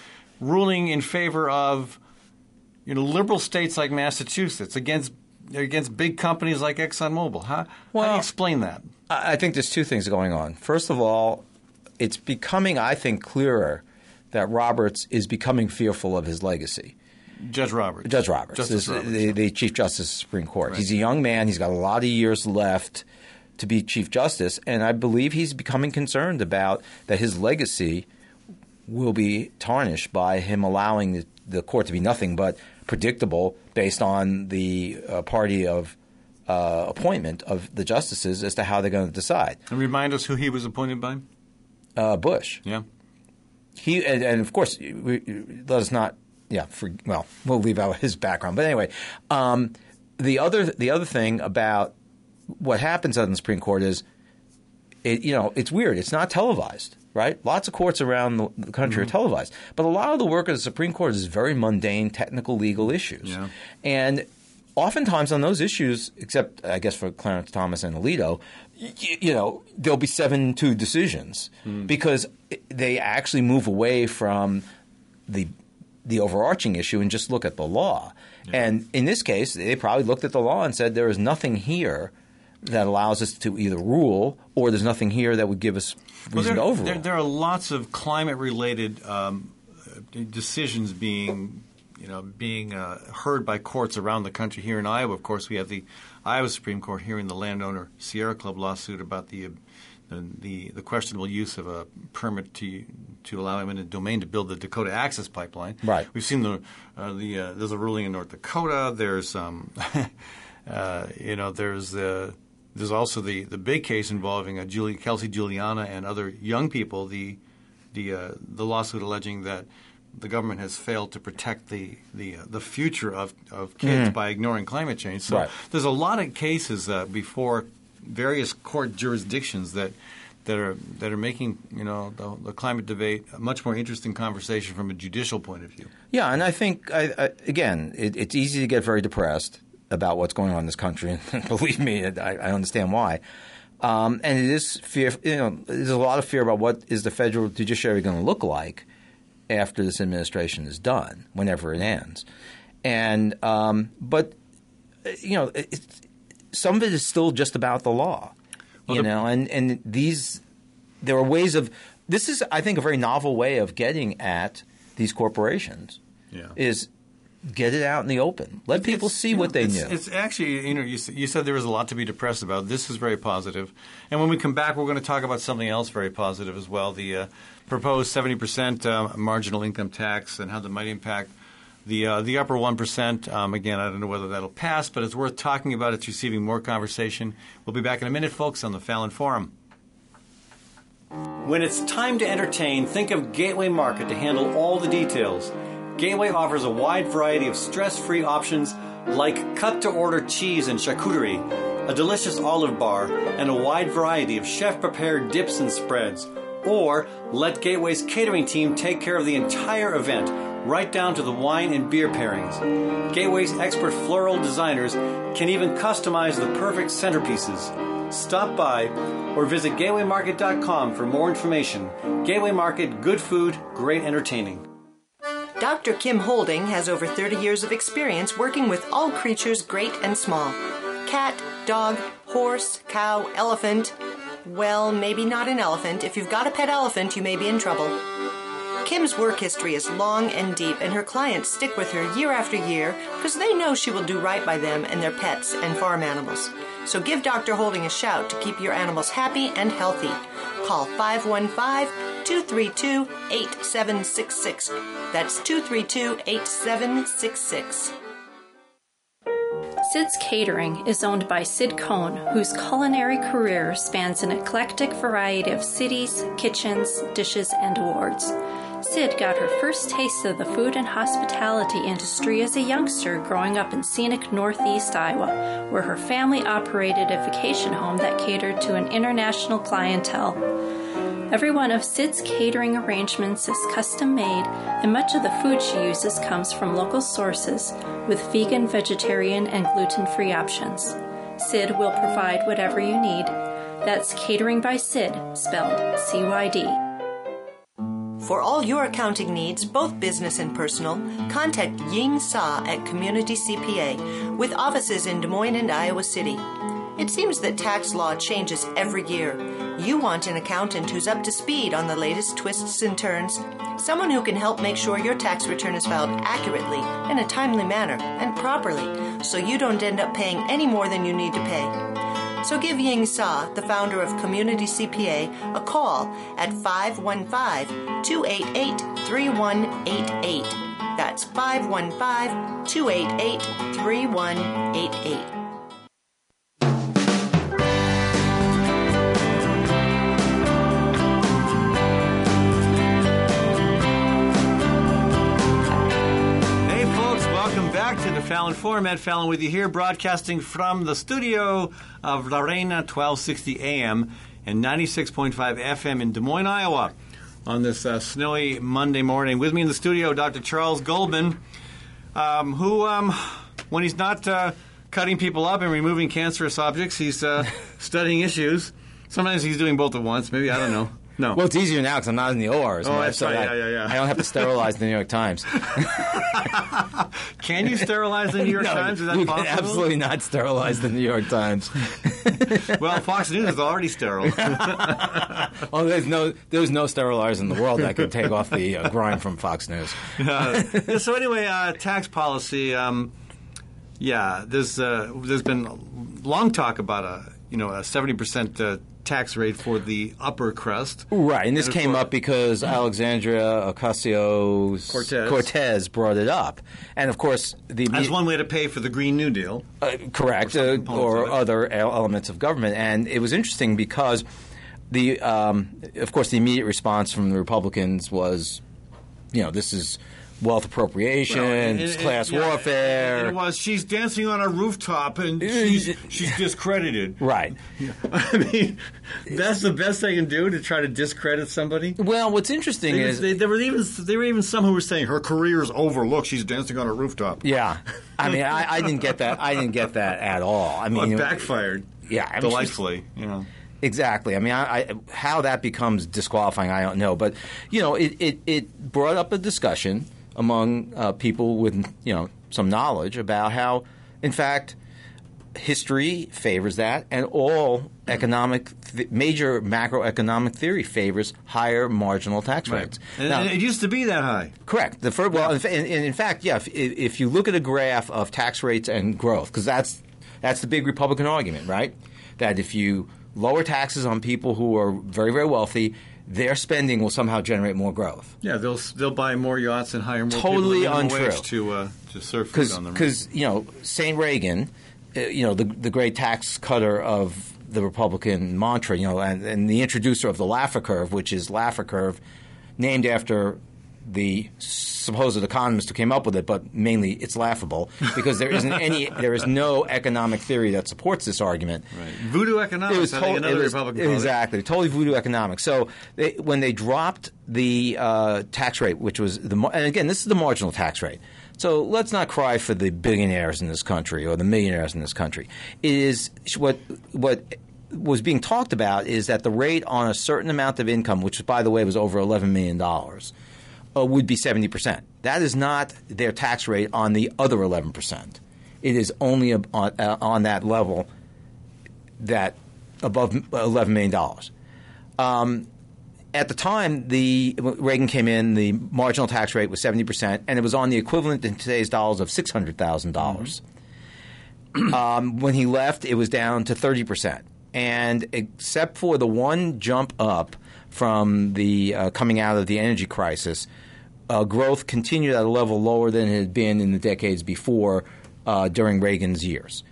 ruling in favor of you know liberal states like Massachusetts against against big companies like ExxonMobil. How, how do Well- you explain that? I think there's two things going on. First of all, it's becoming, I think, clearer that Roberts is becoming fearful of his legacy. Judge Roberts. Judge Roberts, Roberts. the, the Chief Justice of the Supreme Court. Right. He's a young man. He's got a lot of years left to be Chief Justice, and I believe he's becoming concerned about that his legacy will be tarnished by him allowing the, the court to be nothing but predictable based on the uh, party of uh, appointment of the justices as to how they're going to decide. and remind us who he was appointed by. Uh, Bush. Yeah. he and, and of course we, let us not yeah for, well we'll leave out his background but anyway um, the other the other thing about what happens on the Supreme Court is it you know it's weird it's not televised right lots of courts around the, the country Mm-hmm. are televised but a lot of the work of the Supreme Court is very mundane technical legal issues Yeah. and oftentimes on those issues except I guess for Clarence Thomas and Alito y- you know there'll be seven two decisions Hmm. because they actually move away from the the overarching issue and just look at the law. And in this case, they probably looked at the law and said there is nothing here that allows us to either rule or there's nothing here that would give us Well, reason there, to overrule. there, there are lots of climate-related um, uh, decisions being, you know, being uh, heard by courts around the country. Here in Iowa, of course, we have the Iowa Supreme Court hearing the landowner Sierra Club lawsuit about the uh, the, the, the questionable use of a permit to to allow eminent domain to build the Dakota Access Pipeline. Right. We've seen the uh, the uh, there's a ruling in North Dakota. There's um, (laughs) uh, you know there's the there's also the, the big case involving uh, Julie, Kelsey Juliana and other young people. The the uh, the lawsuit alleging that the government has failed to protect the the uh, the future of, of kids by ignoring climate change. So Right. there's a lot of cases uh, before various court jurisdictions that that are that are making you know the, the climate debate a much more interesting conversation from a judicial point of view. Yeah, and I think I, I, again, it, it's easy to get very depressed about what's going on in this country, and (laughs) believe me, I, I understand why. Um, and it is fear. You know, there's a lot of fear about what is the federal judiciary going to look like after this administration is done, whenever it ends. And um, but you know, it's- some of it is still just about the law. Well, you the- know, and and these there are ways of this is I think a very novel way of getting at these corporations Yeah. is get it out in the open. Let people It's- see what they it's, knew. It's actually, you know, you, you said there was a lot to be depressed about. This is very positive. And when we come back, we're going to talk about something else very positive as well the uh, proposed 70% uh, marginal income tax and how that might impact the, uh, the upper 1%. Um, again, I don't know whether that'll pass, but it's worth talking about. It's receiving more conversation. We'll be back in a minute, folks, on the Fallon Forum. When it's time to entertain, think of Gateway Market to handle all the details. Gateway offers a wide variety of stress free options like cut to order cheese and charcuterie, a delicious olive bar, and a wide variety of chef prepared dips and spreads. Or let Gateway's catering team take care of the entire event, right down to the wine and beer pairings. Gateway's expert floral designers can even customize the perfect centerpieces. Stop by or visit gatewaymarket.com for more information. Gateway Market, good food, great entertaining. Dr. Kim Holding has over 30 years of experience working with all creatures great and small cat, dog, horse, cow, elephant. Well, maybe not an elephant. If you've got a pet elephant, you may be in trouble. Kim's work history is long and deep, and her clients stick with her year after year because they know she will do right by them and their pets and farm animals. So give Dr. Holding a shout to keep your animals happy and healthy. Call 515 232 8766. That's 232 8766. Cyd's Catering is owned by Cyd Cohn, whose culinary career spans an eclectic variety of cities, kitchens, dishes, and awards. Cyd got her first taste of the food and hospitality industry as a youngster growing up in scenic northeast Iowa, where her family operated a vacation home that catered to an international clientele. Every one of Cyd's catering arrangements is custom made, and much of the food she uses comes from local sources with vegan, vegetarian, and gluten free options. Cyd will provide whatever you need. That's Catering by Cyd, spelled C Y D. For all your accounting needs, both business and personal, contact Ying Sa at Community CPA with offices in Des Moines and Iowa City. It seems that tax law changes every year. You want an accountant who's up to speed on the latest twists and turns, someone who can help make sure your tax return is filed accurately, in a timely manner, and properly, so you don't end up paying any more than you need to pay. So give Ying Sa, the founder of Community CPA, a call at 515 288 3188. That's 515 288 3188. Fallon Forum. Ed Fallon with you here, broadcasting from the studio of La Reina 1260 AM and 96.5 FM in Des Moines, Iowa, on this uh, snowy Monday morning. With me in the studio, Dr. Charles Goldman, um, who, um, when he's not uh, cutting people up and removing cancerous objects, he's uh, (laughs) studying issues. Sometimes he's doing both at once. Maybe, I don't know. No. well, it's easier now because I'm not in the OR. as Oh, much, that's so right. I, Yeah, yeah, yeah. I don't have to sterilize the New York Times. (laughs) Can you sterilize the New York (laughs) No, Times? Is that you possible? can absolutely not sterilize the New York Times. (laughs) Well, Fox News is already sterile. Oh, there's no there's no sterilizer in the world that could take off the uh, grime from Fox News. Uh, so anyway, uh, tax policy. Um, yeah, there's uh, there's been long talk about a you know a seventy percent uh, tax rate for the upper crust. Right, and this And came up because Alexandria Ocasio Cortez. Cortez brought it up, and of course the As one way to pay for the Green New Deal. uh, correct Or uh, or other elements of government, and it was interesting because the um, of course the immediate response from the Republicans was, you know, this is wealth appropriation, Well, and- it's and- class yeah, warfare. And was she's dancing on a rooftop and she's, she's discredited. Right. (laughs) I mean, that's the best they can do to try to discredit somebody. Well, what's interesting They, is they, there were even there were even some who were saying her career is over. Look, she's dancing on a rooftop. Yeah, (laughs) I mean, I, I didn't get that. I didn't get that at all. I mean, Well, it backfired. Yeah, I mean, delightfully. You know. Exactly. I mean, I, I, how that becomes disqualifying, I don't know. But you know, it, it, it brought up a discussion among uh, people with you know some knowledge about how, in fact, history favors that, and all economic, th- major macroeconomic theory favors higher marginal tax rates. And, Now- and it used to be that high. Correct. The first, well, in, in fact, yeah. If, if you look at a graph of tax rates and growth, because that's that's the big Republican argument, right? That if you lower taxes on people who are very very wealthy, their spending will somehow generate more growth. Yeah, they'll they'll buy more yachts and hire more Totally people untrue. to uh, to serve food on them. Because you know Saint Reagan, uh, you know the the great tax cutter of the Republican mantra, you know, and, and the introducer of the Laffer curve, which is Laffer curve, named after the supposed economist who came up with it, but mainly it's laughable because there isn't any, (laughs) there is no economic theory that supports this argument. Right. Voodoo economics. It was, I think to- another was- Republican exactly totally voodoo economics. So they, when they dropped the uh, tax rate, which was the and again this is the marginal tax rate. So let's not cry for the billionaires in this country or the millionaires in this country. It is what what was being talked about is that the rate on a certain amount of income, which by the way was over eleven million dollars, uh, would be seventy percent. That is not their tax rate on the other eleven percent. It is only ab- on, uh, on that level that above eleven million dollars. Um, at the time, the Reagan came in, the marginal tax rate was seventy percent, and it was on the equivalent in today's dollars of six hundred thousand dollars. (clears throat) Um, when he left, it was down to thirty percent, and except for the one jump up from the uh, coming out of the energy crisis, uh, growth continued at a level lower than it had been in the decades before uh, during Reagan's years.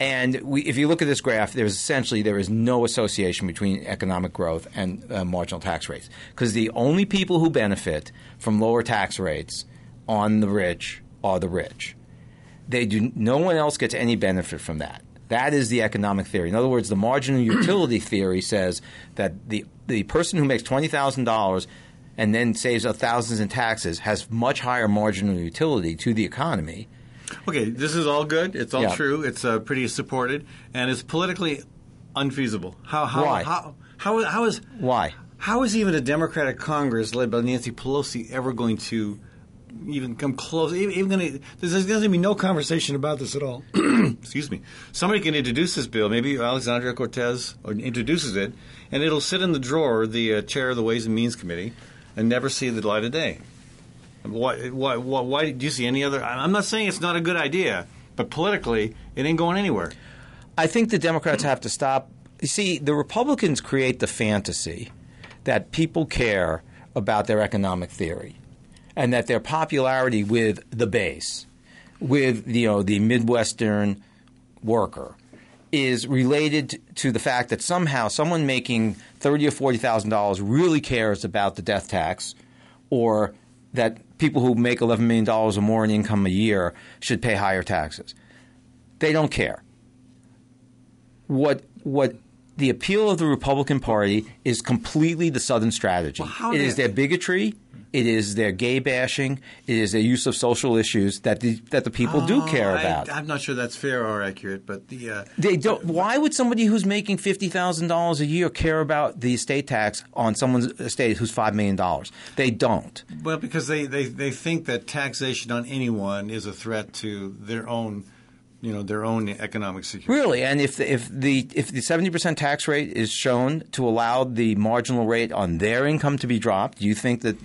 And we, if you look at this graph, there's essentially there is no association between economic growth and uh, marginal tax rates because the only people who benefit from lower tax rates on the rich are the rich. They do. No one else gets any benefit from that. That is the economic theory. In other words, the marginal utility theory says that the the person who makes twenty thousand dollars and then saves thousands in taxes has much higher marginal utility to the economy. Okay, this is all good. It's all Yeah. true. It's uh, pretty supported, and it's politically unfeasible. How how Why? how how, how is Why? how is even a Democratic Congress led by Nancy Pelosi ever going to even come close? Even, even going to there's, there's going to be no conversation about this at all. (clears throat) Excuse me. Somebody can introduce this bill. Maybe Alexandria Cortez introduces it, and it'll sit in the drawer, the uh, chair of the Ways and Means Committee, and never see the light of day. Why, why, why, why do you see any other? I'm not saying it's not a good idea, but politically, it ain't going anywhere. I think the Democrats have to stop. You see, the Republicans create the fantasy that people care about their economic theory and that their popularity with the base, with you know the Midwestern worker, is related to the fact that somehow someone making thirty or forty thousand dollars really cares about the death tax, or that people who make eleven million dollars or more in income a year should pay higher taxes. They don't care what what the appeal of the Republican Party is completely the Southern strategy. Well, it is their bigotry. It is their gay bashing. It is their use of social issues that the that the people do care Oh, I- about. I'm not sure that's fair or accurate, but the uh, they don't. Why would somebody who's making fifty thousand dollars a year care about the estate tax on someone's estate who's five million dollars? They don't. well because they, they, they think that taxation on anyone is a threat to their own, you know, their own economic security. Really, and if the, if the if the seventy percent tax rate is shown to allow the marginal rate on their income to be dropped, do you think that,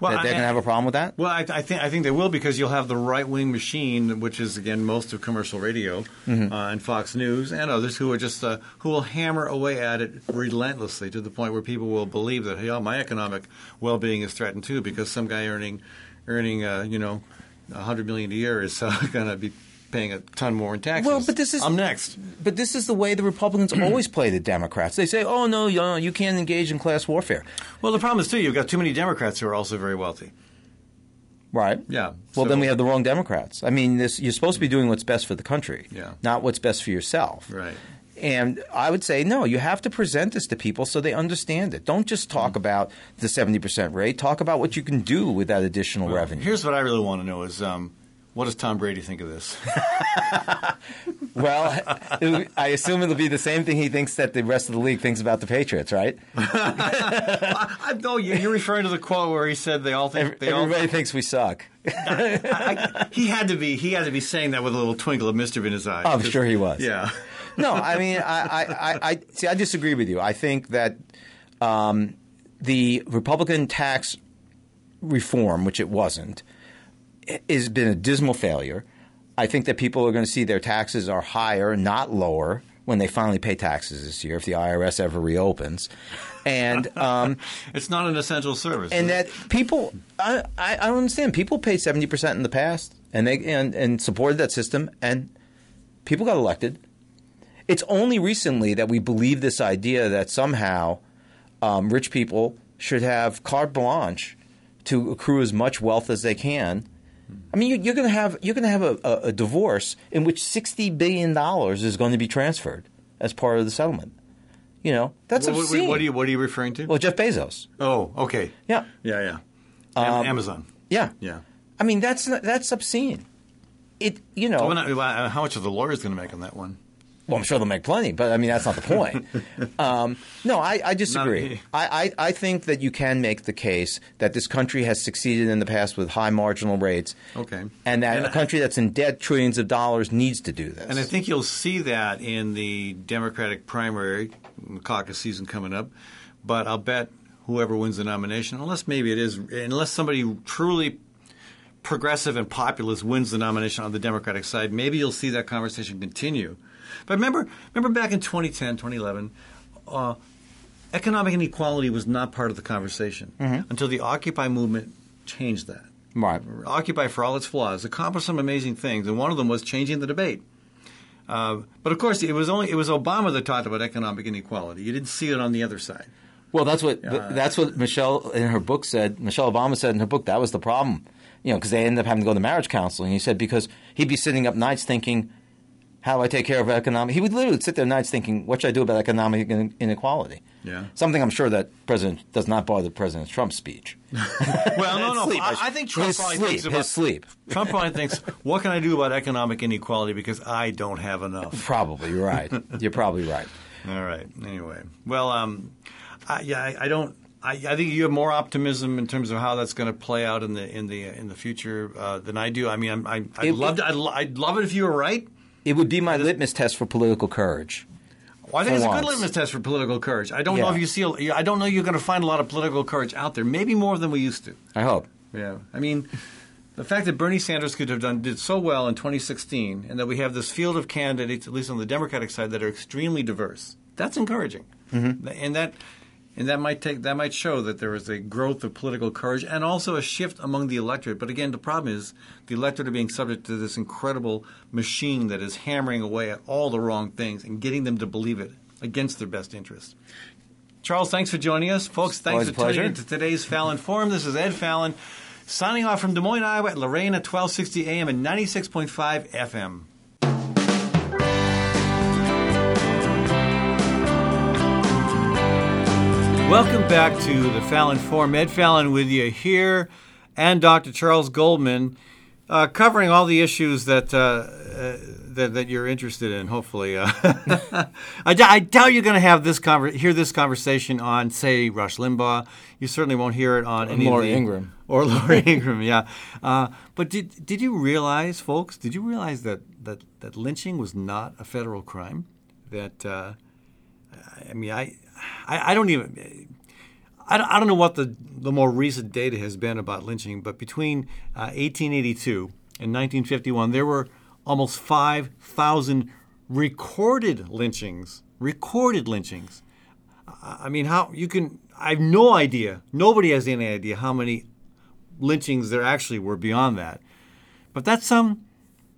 Well, that they're going to have a problem with that? Well, I, I think I think they will because you'll have the right wing machine, which is again most of commercial radio Mm-hmm. uh, and Fox News and others who are just uh, who will hammer away at it relentlessly to the point where people will believe that hey, oh, my economic well being is threatened too because some guy earning earning uh, you know a hundred million a year is uh, (laughs) going to be paying a ton more in taxes. Well, but this is- I'm next. But this is the way the Republicans (clears throat) always play the Democrats. They say, "Oh no, you, know, you can't engage in class warfare." Well, the problem is too you've got too many Democrats who are also very wealthy. Right. Yeah, Well, so- then we have the wrong Democrats. I mean, this, you're supposed to be doing what's best for the country, Yeah. not what's best for yourself. Right. And I would say, no, you have to present this to people so they understand it. Don't just talk Mm. about the 70% rate. Talk about what you can do with that additional revenue. Here's what I really want to know: is um, What does Tom Brady think of this? (laughs) Well, I assume it'll be the same thing he thinks that the rest of the league thinks about the Patriots, right? (laughs) I, no, you- you're referring to the quote where he said they all think they all. Everybody thinks we suck. (laughs) I, he had to be. He had to be saying that with a little twinkle of mischief in his eye. Oh, I'm sure he was. Yeah. No, I mean, I, I, I, I see. I disagree with you. I think that um, the Republican tax reform, which it wasn't, i- has been a dismal failure. I think that people are going to see their taxes are higher, not lower, when they finally pay taxes this year, if the IRS ever reopens, and um, (laughs) It's not an essential service. and that people, I, I, don't understand. People paid seventy percent in the past, and they and, and supported that system, and people got elected. It's only recently that we believe this idea that somehow um, rich people should have carte blanche to accrue as much wealth as they can. I mean, you, you're going to have you're going to have a, a, a divorce in which sixty billion dollars is going to be transferred as part of the settlement. You know, that's What- obscene. what are you What are you referring to? well, Jeff Bezos. oh, okay. Yeah, Yeah, yeah. Am- um, Amazon. yeah, Yeah. I mean, that's that's obscene. It, you know. Well, not- well, how much are the lawyers going to make on that one? Well, I'm sure they'll make plenty, but I mean that's not the point. (laughs) um, no, I, I disagree. I, I, I think that you can make the case that this country has succeeded in the past with high marginal rates, Okay. and that And a country that's in debt trillions of dollars needs to do this. And I think you'll see that in the Democratic primary caucus season coming up. But I'll bet whoever wins the nomination, unless maybe it is, unless somebody truly progressive and populist wins the nomination on the Democratic side, maybe you'll see that conversation continue. But remember, remember back in 2010, 2011, uh, economic inequality was not part of the conversation until the Occupy movement changed that. right. Occupy, for all its flaws, accomplished some amazing things, and one of them was changing the debate. Uh, but of course, it was only it was Obama that talked about economic inequality. You didn't see it on the other side. Well, that's what that's what Michelle in her book said. Michelle Obama said in her book that was the problem, you know, because they ended up having to go to marriage counseling. He said because he'd be sitting up nights thinking, "How do I take care of economic?" He would literally sit there nights thinking, "What should I do about economic inequality?" Yeah. something I'm sure that President does not bother President Trump's speech. (laughs) Well, no, (laughs) no. Sleep. I, I think Trump his probably sleep, thinks about his sleep. (laughs) Trump probably thinks, "What can I do about economic inequality because I don't have enough." Probably you're right. You're probably right. All right. Anyway, well, um, I, yeah, I, I don't. I, I think you have more optimism in terms of how that's going to play out in the in the in the future uh, than I do. I mean, I'm, I, I'd It- love to, I'd, I'd love it if you were right. It would be my litmus test for political courage. Well, I think it's a good litmus test for political courage. I don't know if you see. a- I don't know you're going to find a lot of political courage out there. Maybe more than we used to. I hope. Yeah. I mean, the fact that Bernie Sanders could have done did so well in 2016, and that we have this field of candidates, at least on the Democratic side, that are extremely diverse. That's encouraging, mm-hmm. and that and that might take that might show that there is a growth of political courage and also a shift among the electorate. But again, the problem is the electorate are being subject to this incredible machine that is hammering away at all the wrong things and getting them to believe it against their best interest. Charles, thanks for joining us. Folks, thanks Always for tuning pleasure. into today's Fallon Forum. This is Ed Fallon signing off from Des Moines, Iowa at La Reina 1260 AM and 96.5 FM. Welcome back to the Fallon Forum. Ed Fallon with you here, and Dr. Charles Goldman, uh, covering all the issues that, uh, uh, that that you're interested in. Hopefully, uh, (laughs) I, d- I doubt you're going to have this conver- hear this conversation on, say, Rush Limbaugh. You certainly won't hear it on any Lori of the, Ingraham. or Lori (laughs) Ingraham. Yeah, uh, but did did you realize, folks? Did you realize that that that lynching was not a federal crime? That uh, I mean, I, I, I don't even. I don't, I don't know what the, the more recent data has been about lynching, but between uh, 1882 and 1951, there were almost 5,000 recorded lynchings. Recorded lynchings. I mean, how you can? I have no idea. Nobody has any idea how many lynchings there actually were beyond that. But that's um,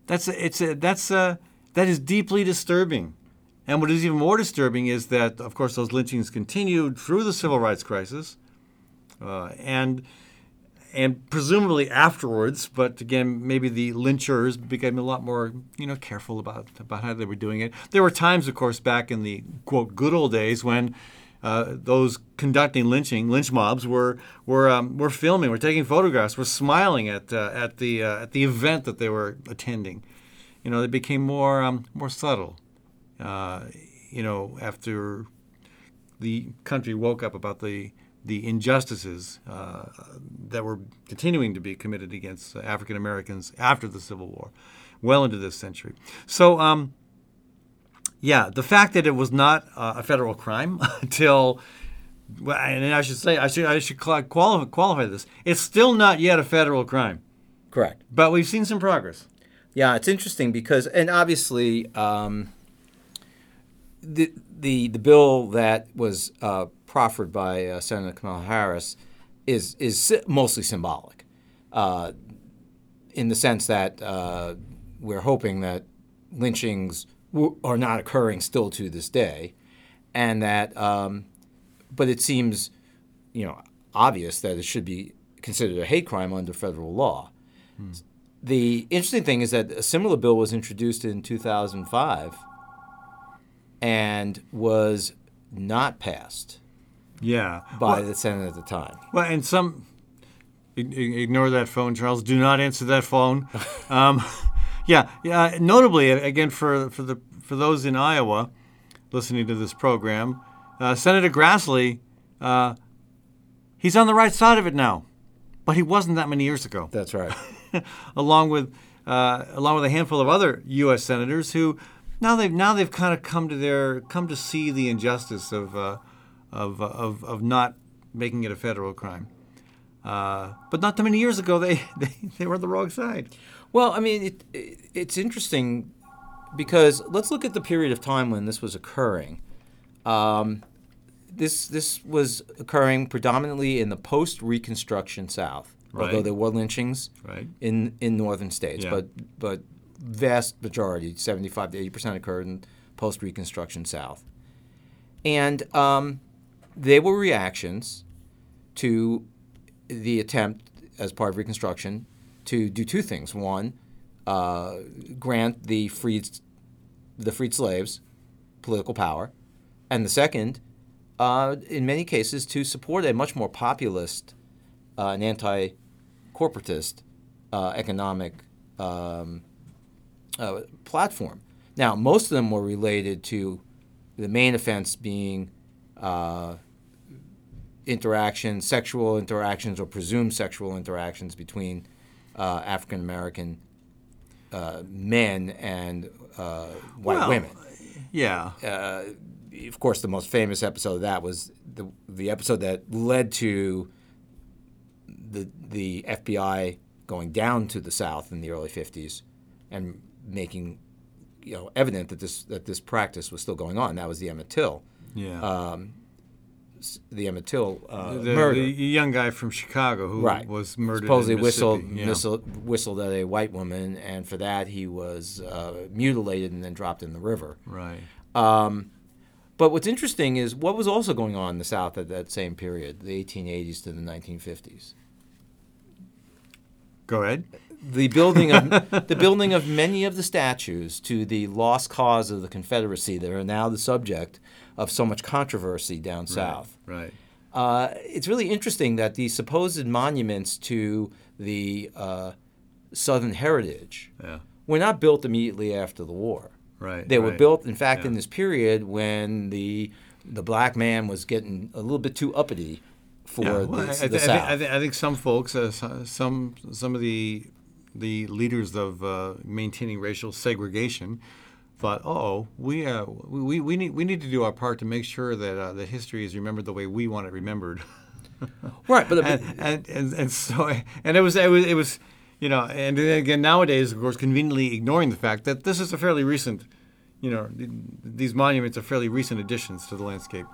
that's a, it's a, that's uh, that is deeply disturbing. And what is even more disturbing is that, of course, those lynchings continued through the civil rights crisis, uh, and and presumably afterwards. But again, maybe the lynchers became a lot more, you know, careful about about how they were doing it. There were times, of course, back in the quote good old days when uh, those conducting lynching lynch mobs were were um, were filming, were taking photographs, were smiling at uh, at the uh, at the event that they were attending. You know, they became more um, more subtle. Uh, you know, after the country woke up about the the injustices uh, that were continuing to be committed against African Americans after the Civil War, well into this century. So. Um, yeah, the fact that it was not uh, a federal crime (laughs) until, well, and I should say, I should, I should qualify, qualify this. It's still not yet a federal crime, Correct. but we've seen some progress. Yeah, it's interesting because, and obviously, um, the the the bill that was uh, proffered by uh, Senator Kamala Harris is is mostly symbolic, uh, in the sense that uh, we're hoping that lynchings w- are not occurring still to this day, and that, um, but it seems, you know, obvious that it should be considered a hate crime under federal law. The interesting thing is that a similar bill was introduced in 2005 and was not passed Yeah. by well, the Senate at the time. well, and some ignore that phone, Charles. Do not answer that phone. (laughs) um, (laughs) yeah, yeah. Notably, again, for for the for those in Iowa listening to this program, uh, Senator Grassley, uh, he's on the right side of it now, but he wasn't that many years ago. That's right. (laughs) along with uh, along with a handful of other U.S. senators who now they've now they've kind of come to their come to see the injustice of uh, of, of of not making it a federal crime. Uh, but not too many years ago, they, (laughs) they, they were on the wrong side. Well, I mean, it, it, it's interesting because let's look at the period of time when this was occurring. Um, this this was occurring predominantly in the post Reconstruction South, although there were lynchings Right. in in northern states, Yeah. but but vast majority, seventy five to eighty percent, occurred in post Reconstruction South, and um, they were reactions to the attempt as part of Reconstruction to do two things: one, uh, grant the freed the freed slaves political power, and the second, uh, in many cases, to support a much more populist uh, and anti-corporatist uh, economic um, uh, platform. Now, most of them were related to the main offense being uh, interactions, sexual interactions, or presumed sexual interactions between uh, African American uh, men and uh, white Well, women. Yeah. Uh, of course, the most famous episode of that was the the episode that led to the the FBI going down to the South in the early '50s and making you know evident that this that this practice was still going on. That was the Emmett Till, yeah. um, the Emmett Till uh, the, murder. the young guy from Chicago who right. was murdered. Supposedly whistled. Yeah. whistled, whistled at a white woman, and for that he was uh, mutilated and then dropped in the river. Right. Um, but what's interesting is what was also going on in the South at that same period, the 1880s to the 1950s. Go ahead. The building of (laughs) the building of many of the statues to the lost cause of the Confederacy that are now the subject of so much controversy down south. Right. Uh, it's really interesting that these supposed monuments to the uh, Southern heritage Yeah. were not built immediately after the war. Right. They were right. built, in fact, in this period when the the black man was getting a little bit too uppity for Yeah, the, well, I, I, the I, South. I, I think some folks, uh, some some of the the leaders of uh, maintaining racial segregation, thought, "Oh, we uh, we, we need we need to do our part to make sure that uh, the history is remembered the way we want it remembered." (laughs) right, but and, and, and and so and it was it was it was you know and then again nowadays of course conveniently ignoring the fact that this is a fairly recent you know th- these monuments are fairly recent additions to the landscape.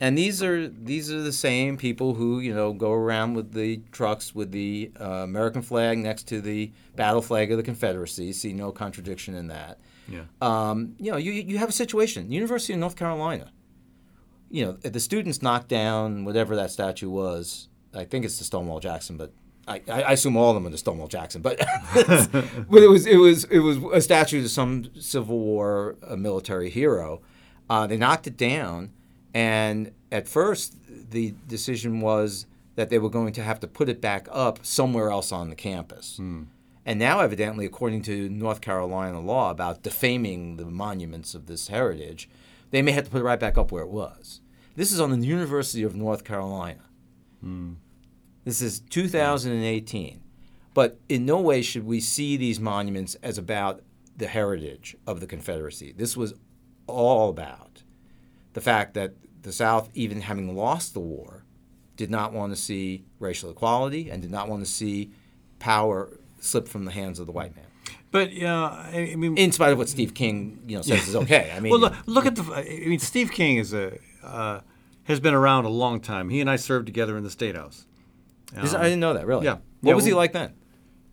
And these are these are the same people who you know go around with the trucks with the uh, American flag next to the battle flag of the Confederacy. See no contradiction in that. Yeah. Um, you know, you you have a situation. University of North Carolina. You know, the students knocked down whatever that statue was. I think it's the Stonewall Jackson, but I, I assume all of them are the Stonewall Jackson. But (laughs) but it was it was it was a statue to some Civil War uh, military hero. Uh, they knocked it down, And at first, the decision was that they were going to have to put it back up somewhere else on the campus. Hmm. And now, evidently, according to North Carolina law about defaming the monuments of this heritage, they may have to put it right back up where it was. This is on the University of North Carolina. Hmm. This is 2018. But in no way should we see these monuments as about the heritage of the Confederacy. This was all about the fact that the South, even having lost the war, did not want to see racial equality and did not want to see power slip from the hands of the white man. But yeah, I I mean, In spite of what Steve King, you know, says is okay. I mean, well, look, look at the. I mean, Steve King is a uh, has been around a long time. He and I served together in the state house. this- I didn't know that really. yeah. What Yeah, was he like then?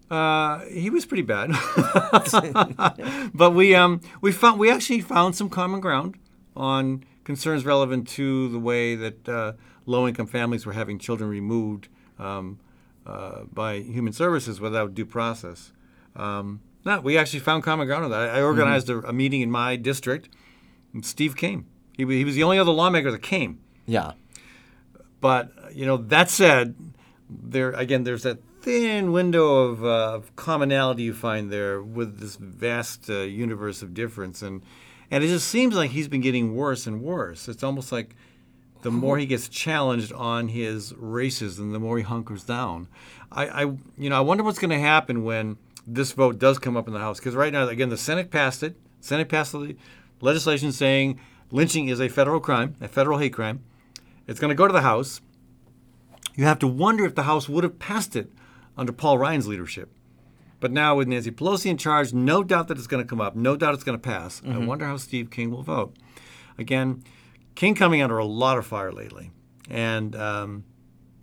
Uh, he was pretty bad, (laughs) but we um we found we actually found some common ground on concerns relevant to the way that uh, low-income families were having children removed um, uh, by human services without due process. Um, no, we actually found common ground on that. I I organized a, a meeting in my district. And Steve came. He, he was the only other lawmaker that came. Yeah. But you know, that said, there again, there's that thin window of, uh, of commonality you find there with this vast uh, universe of difference, and and it just seems like he's been getting worse and worse. It's almost like the more he gets challenged on his racism, the more he hunkers down. I, I you know, I wonder what's going to happen when this vote does come up in the House, because right now, again, the Senate passed it. Senate passed the legislation saying lynching is a federal crime, a federal hate crime. It's going to go to the House. You have to wonder if the House would have passed it under Paul Ryan's leadership. But now with Nancy Pelosi in charge, no doubt that it's going to come up. No doubt it's going to pass. I wonder how Steve King will vote. Again, King coming under a lot of fire lately, and um,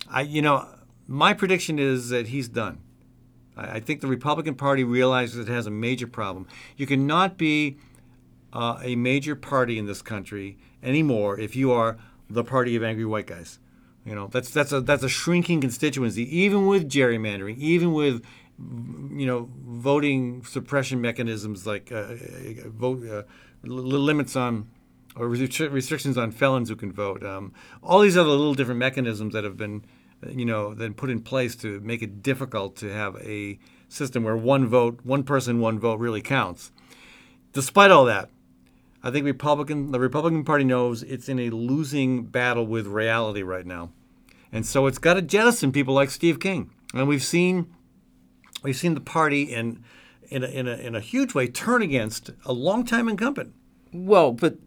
I, you know, my prediction is that he's done. I, I think the Republican Party realizes it has a major problem. You cannot be uh, a major party in this country anymore if you are the party of angry white guys. You know, that's that's a that's a shrinking constituency, even with gerrymandering, even with you know voting suppression mechanisms like uh, uh, vote uh, li- limits on or restrictions on felons who can vote. Um, all these other little different mechanisms that have been you know then put in place to make it difficult to have a system where one vote, one person, one vote really counts. Despite all that, I think Republican the Republican Party knows it's in a losing battle with reality right now, and so it's got to jettison people like Steve King. And we've seen we've seen the party in in a, in a, in a huge way turn against a longtime incumbent. Well, but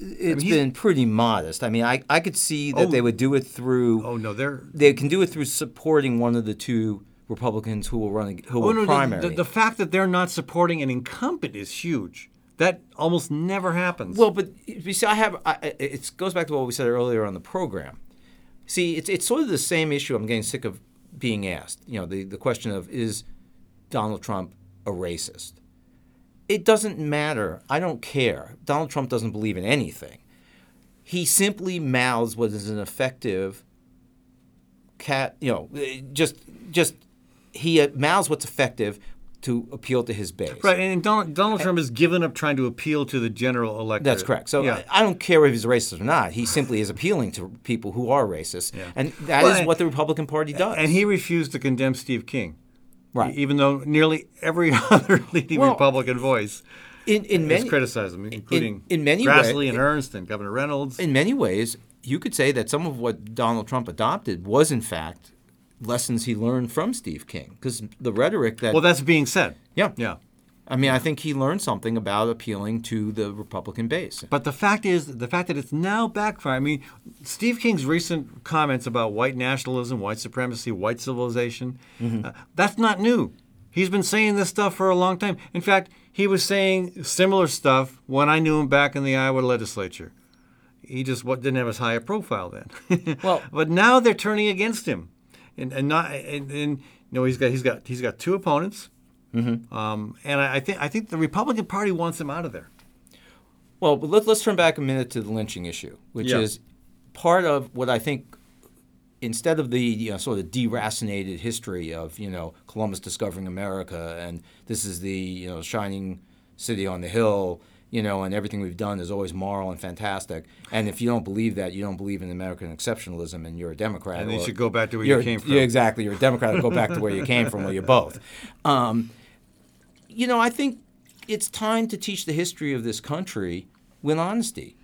it's he's- been pretty modest. I mean, I, I could see that Oh. they would do it through. Oh no, they're They can do it through supporting one of the two Republicans who will run, who oh, will oh, no, the- primary. The, the fact that they're not supporting an incumbent is huge. That almost never happens. Well, but you see, I have. I, I- it goes back to what we said earlier on the program. See, it's it's sort of the same issue. I'm getting sick of being asked. You know, the the question of is Donald Trump a racist? It doesn't matter. I don't care. Donald Trump doesn't believe in anything. He simply mouths what is an effective cat. You know, just just he mouths what's effective to appeal to his base. right, and Donald, Donald Trump has given up trying to appeal to the general electorate. That's correct. So yeah. I, I don't care if he's racist or not. He simply is appealing to people who are racist, and that is Well, and- what the Republican Party does. And he refused to condemn Steve King. Right. Even though nearly every (laughs) other leading Well, Republican voice in in has many criticized him, including in many Grassley way- and Ernst and Governor Reynolds. in many ways, you could say that some of what Donald Trump adopted was in fact lessons he learned from Steve King, because the rhetoric that well, that's being said. yeah Yeah. I mean, I think he learned something about appealing to the Republican base. But the fact is, the fact that it's now backfiring. I mean, Steve King's recent comments about white nationalism, white supremacy, white civilization, Mm-hmm. uh, that's not new. He's been saying this stuff for a long time. In fact, he was saying similar stuff when I knew him back in the Iowa legislature. He just what, didn't have as high a profile then. (laughs) Well- but now they're turning against him, and, and not and, and you know he's got he's got he's got two opponents, Mm-hmm. um, and I, I think I think the Republican Party wants him out of there. Well, but let, let's turn back a minute to the lynching issue, which Yeah. is part of what I think. Instead of the you know, sort of deracinated history of you know Columbus discovering America and this is the you know shining city on the hill you know, and everything we've done is always moral and fantastic. And if you don't believe that, you don't believe in American exceptionalism, and you're a Democrat. And you should go back to where you came from. Yeah, exactly. You're a Democrat. Go back to where you came from, or you're both. Um, you know, I think it's time to teach the history of this country with honesty,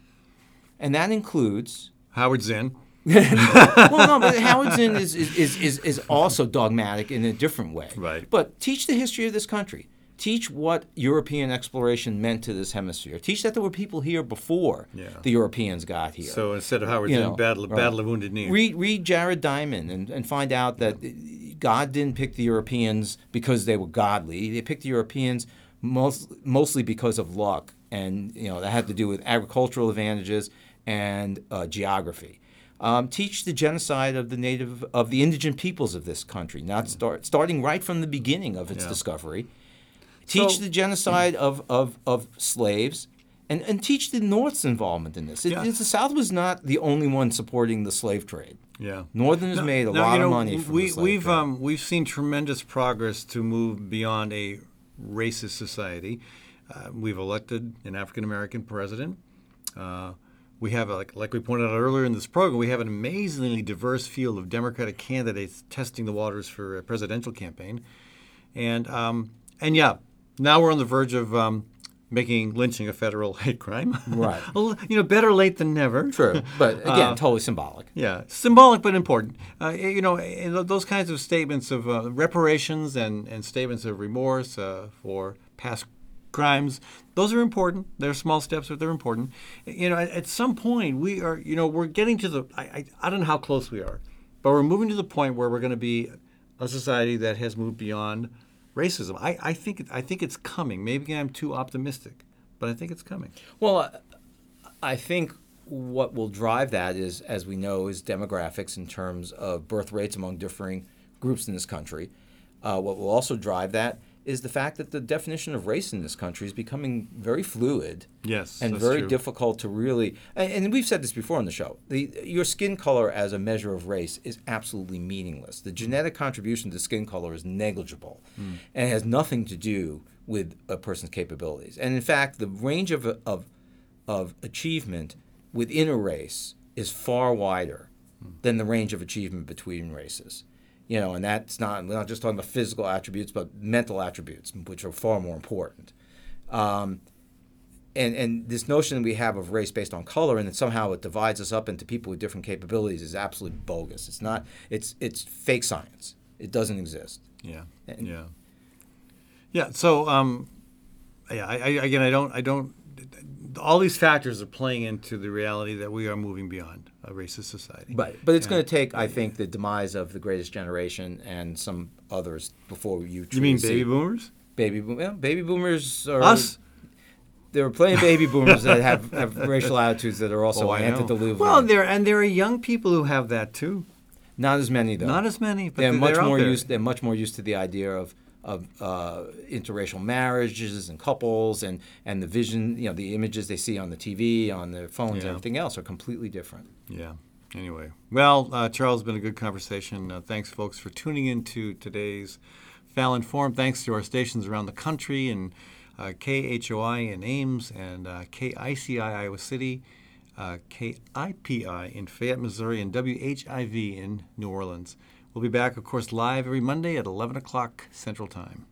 and that includes Howard Zinn. (laughs) well, no, but Howard Zinn is, is, is, is, is also dogmatic in a different way. Right. But teach the history of this country. Teach what European exploration meant to this hemisphere. Teach that there were people here before Yeah. the Europeans got here. So instead of Howard You know, Battle, right. Battle of Wounded Knee. Read, read Jared Diamond and, and find out that God didn't pick the Europeans because they were godly. They picked the Europeans most, mostly because of luck, and you know that had to do with agricultural advantages and uh, geography. Um, teach the genocide of the native of the indigent peoples of this country, not start starting right from the beginning of its Yeah. discovery. Teach So- the genocide of, of, of slaves and, and teach the North's involvement in this. It, Yeah. the South was not the only one supporting the slave trade. Yeah. Northerners made a lot you know, of money we, the slave we've trade. um, we've seen tremendous progress to move beyond a racist society. Uh, we've elected an African American president. Uh, we have, a, like, like we pointed out earlier in this program, we have an amazingly diverse field of Democratic candidates testing the waters for a presidential campaign, and um, and yeah, now we're on the verge of um, making lynching a federal (laughs) hate crime. Right. (laughs) You know, better late than never. True, but (laughs) again, Uh, totally symbolic. Yeah, symbolic but important. Uh, you know, and those kinds of statements of uh, reparations and, and statements of remorse uh, for past crimes, those are important. They're small steps, but they're important. You know, at, at some point, we are, you know, we're getting to the, I, I, I don't know how close we are, but we're moving to the point where we're going to be a society that has moved beyond racism. I, I, think, I think it's coming. Maybe I'm too optimistic, but I think it's coming. Well, uh, I think what will drive that is, as we know, is demographics in terms of birth rates among differing groups in this country. Uh, what will also drive that is the fact that the definition of race in this country is becoming very fluid. Yes, and very true. difficult to really. And, and we've said this before on the show. The, your skin color as a measure of race is absolutely meaningless. The genetic contribution to skin color is negligible, Hmm. and has nothing to do with a person's capabilities. And in fact, the range of of of achievement within a race is far wider than the range of achievement between races. You know, and that's not we're not just talking about physical attributes, but mental attributes, which are far more important. Um, and and this notion we have of race based on color and that somehow it divides us up into people with different capabilities is absolutely bogus. It's not. It's it's fake science. It doesn't exist. Yeah, And- yeah, yeah. So, um, yeah, I, I, again, I don't, I don't. All these factors are playing into the reality that we are moving beyond a racist society. But but it's Yeah. going to take, I think, the demise of the Greatest Generation and some others before you. You mean baby boomers? Baby boom. Baby boomers are Us? There are plenty of baby (laughs) boomers that have, have racial attitudes that are also Oh, antediluvian. Well, there and there are young people who have that too. not as many though. Not as many, but they're they're, much more used. They're much more used to the idea of of uh, interracial marriages and couples and and the vision. You know, the images they see on the TV, on their phones, and everything else are completely different. Yeah. Anyway, well, uh, Charles, been a good conversation. Uh, thanks, folks, for tuning in to today's Fallon Forum. Thanks to our stations around the country and uh, KHOI in Ames and uh, KICI Iowa City, uh, KIPI in Fayette, Missouri, and WHIV in New Orleans. We'll be back, of course, live every Monday at 11 o'clock Central Time.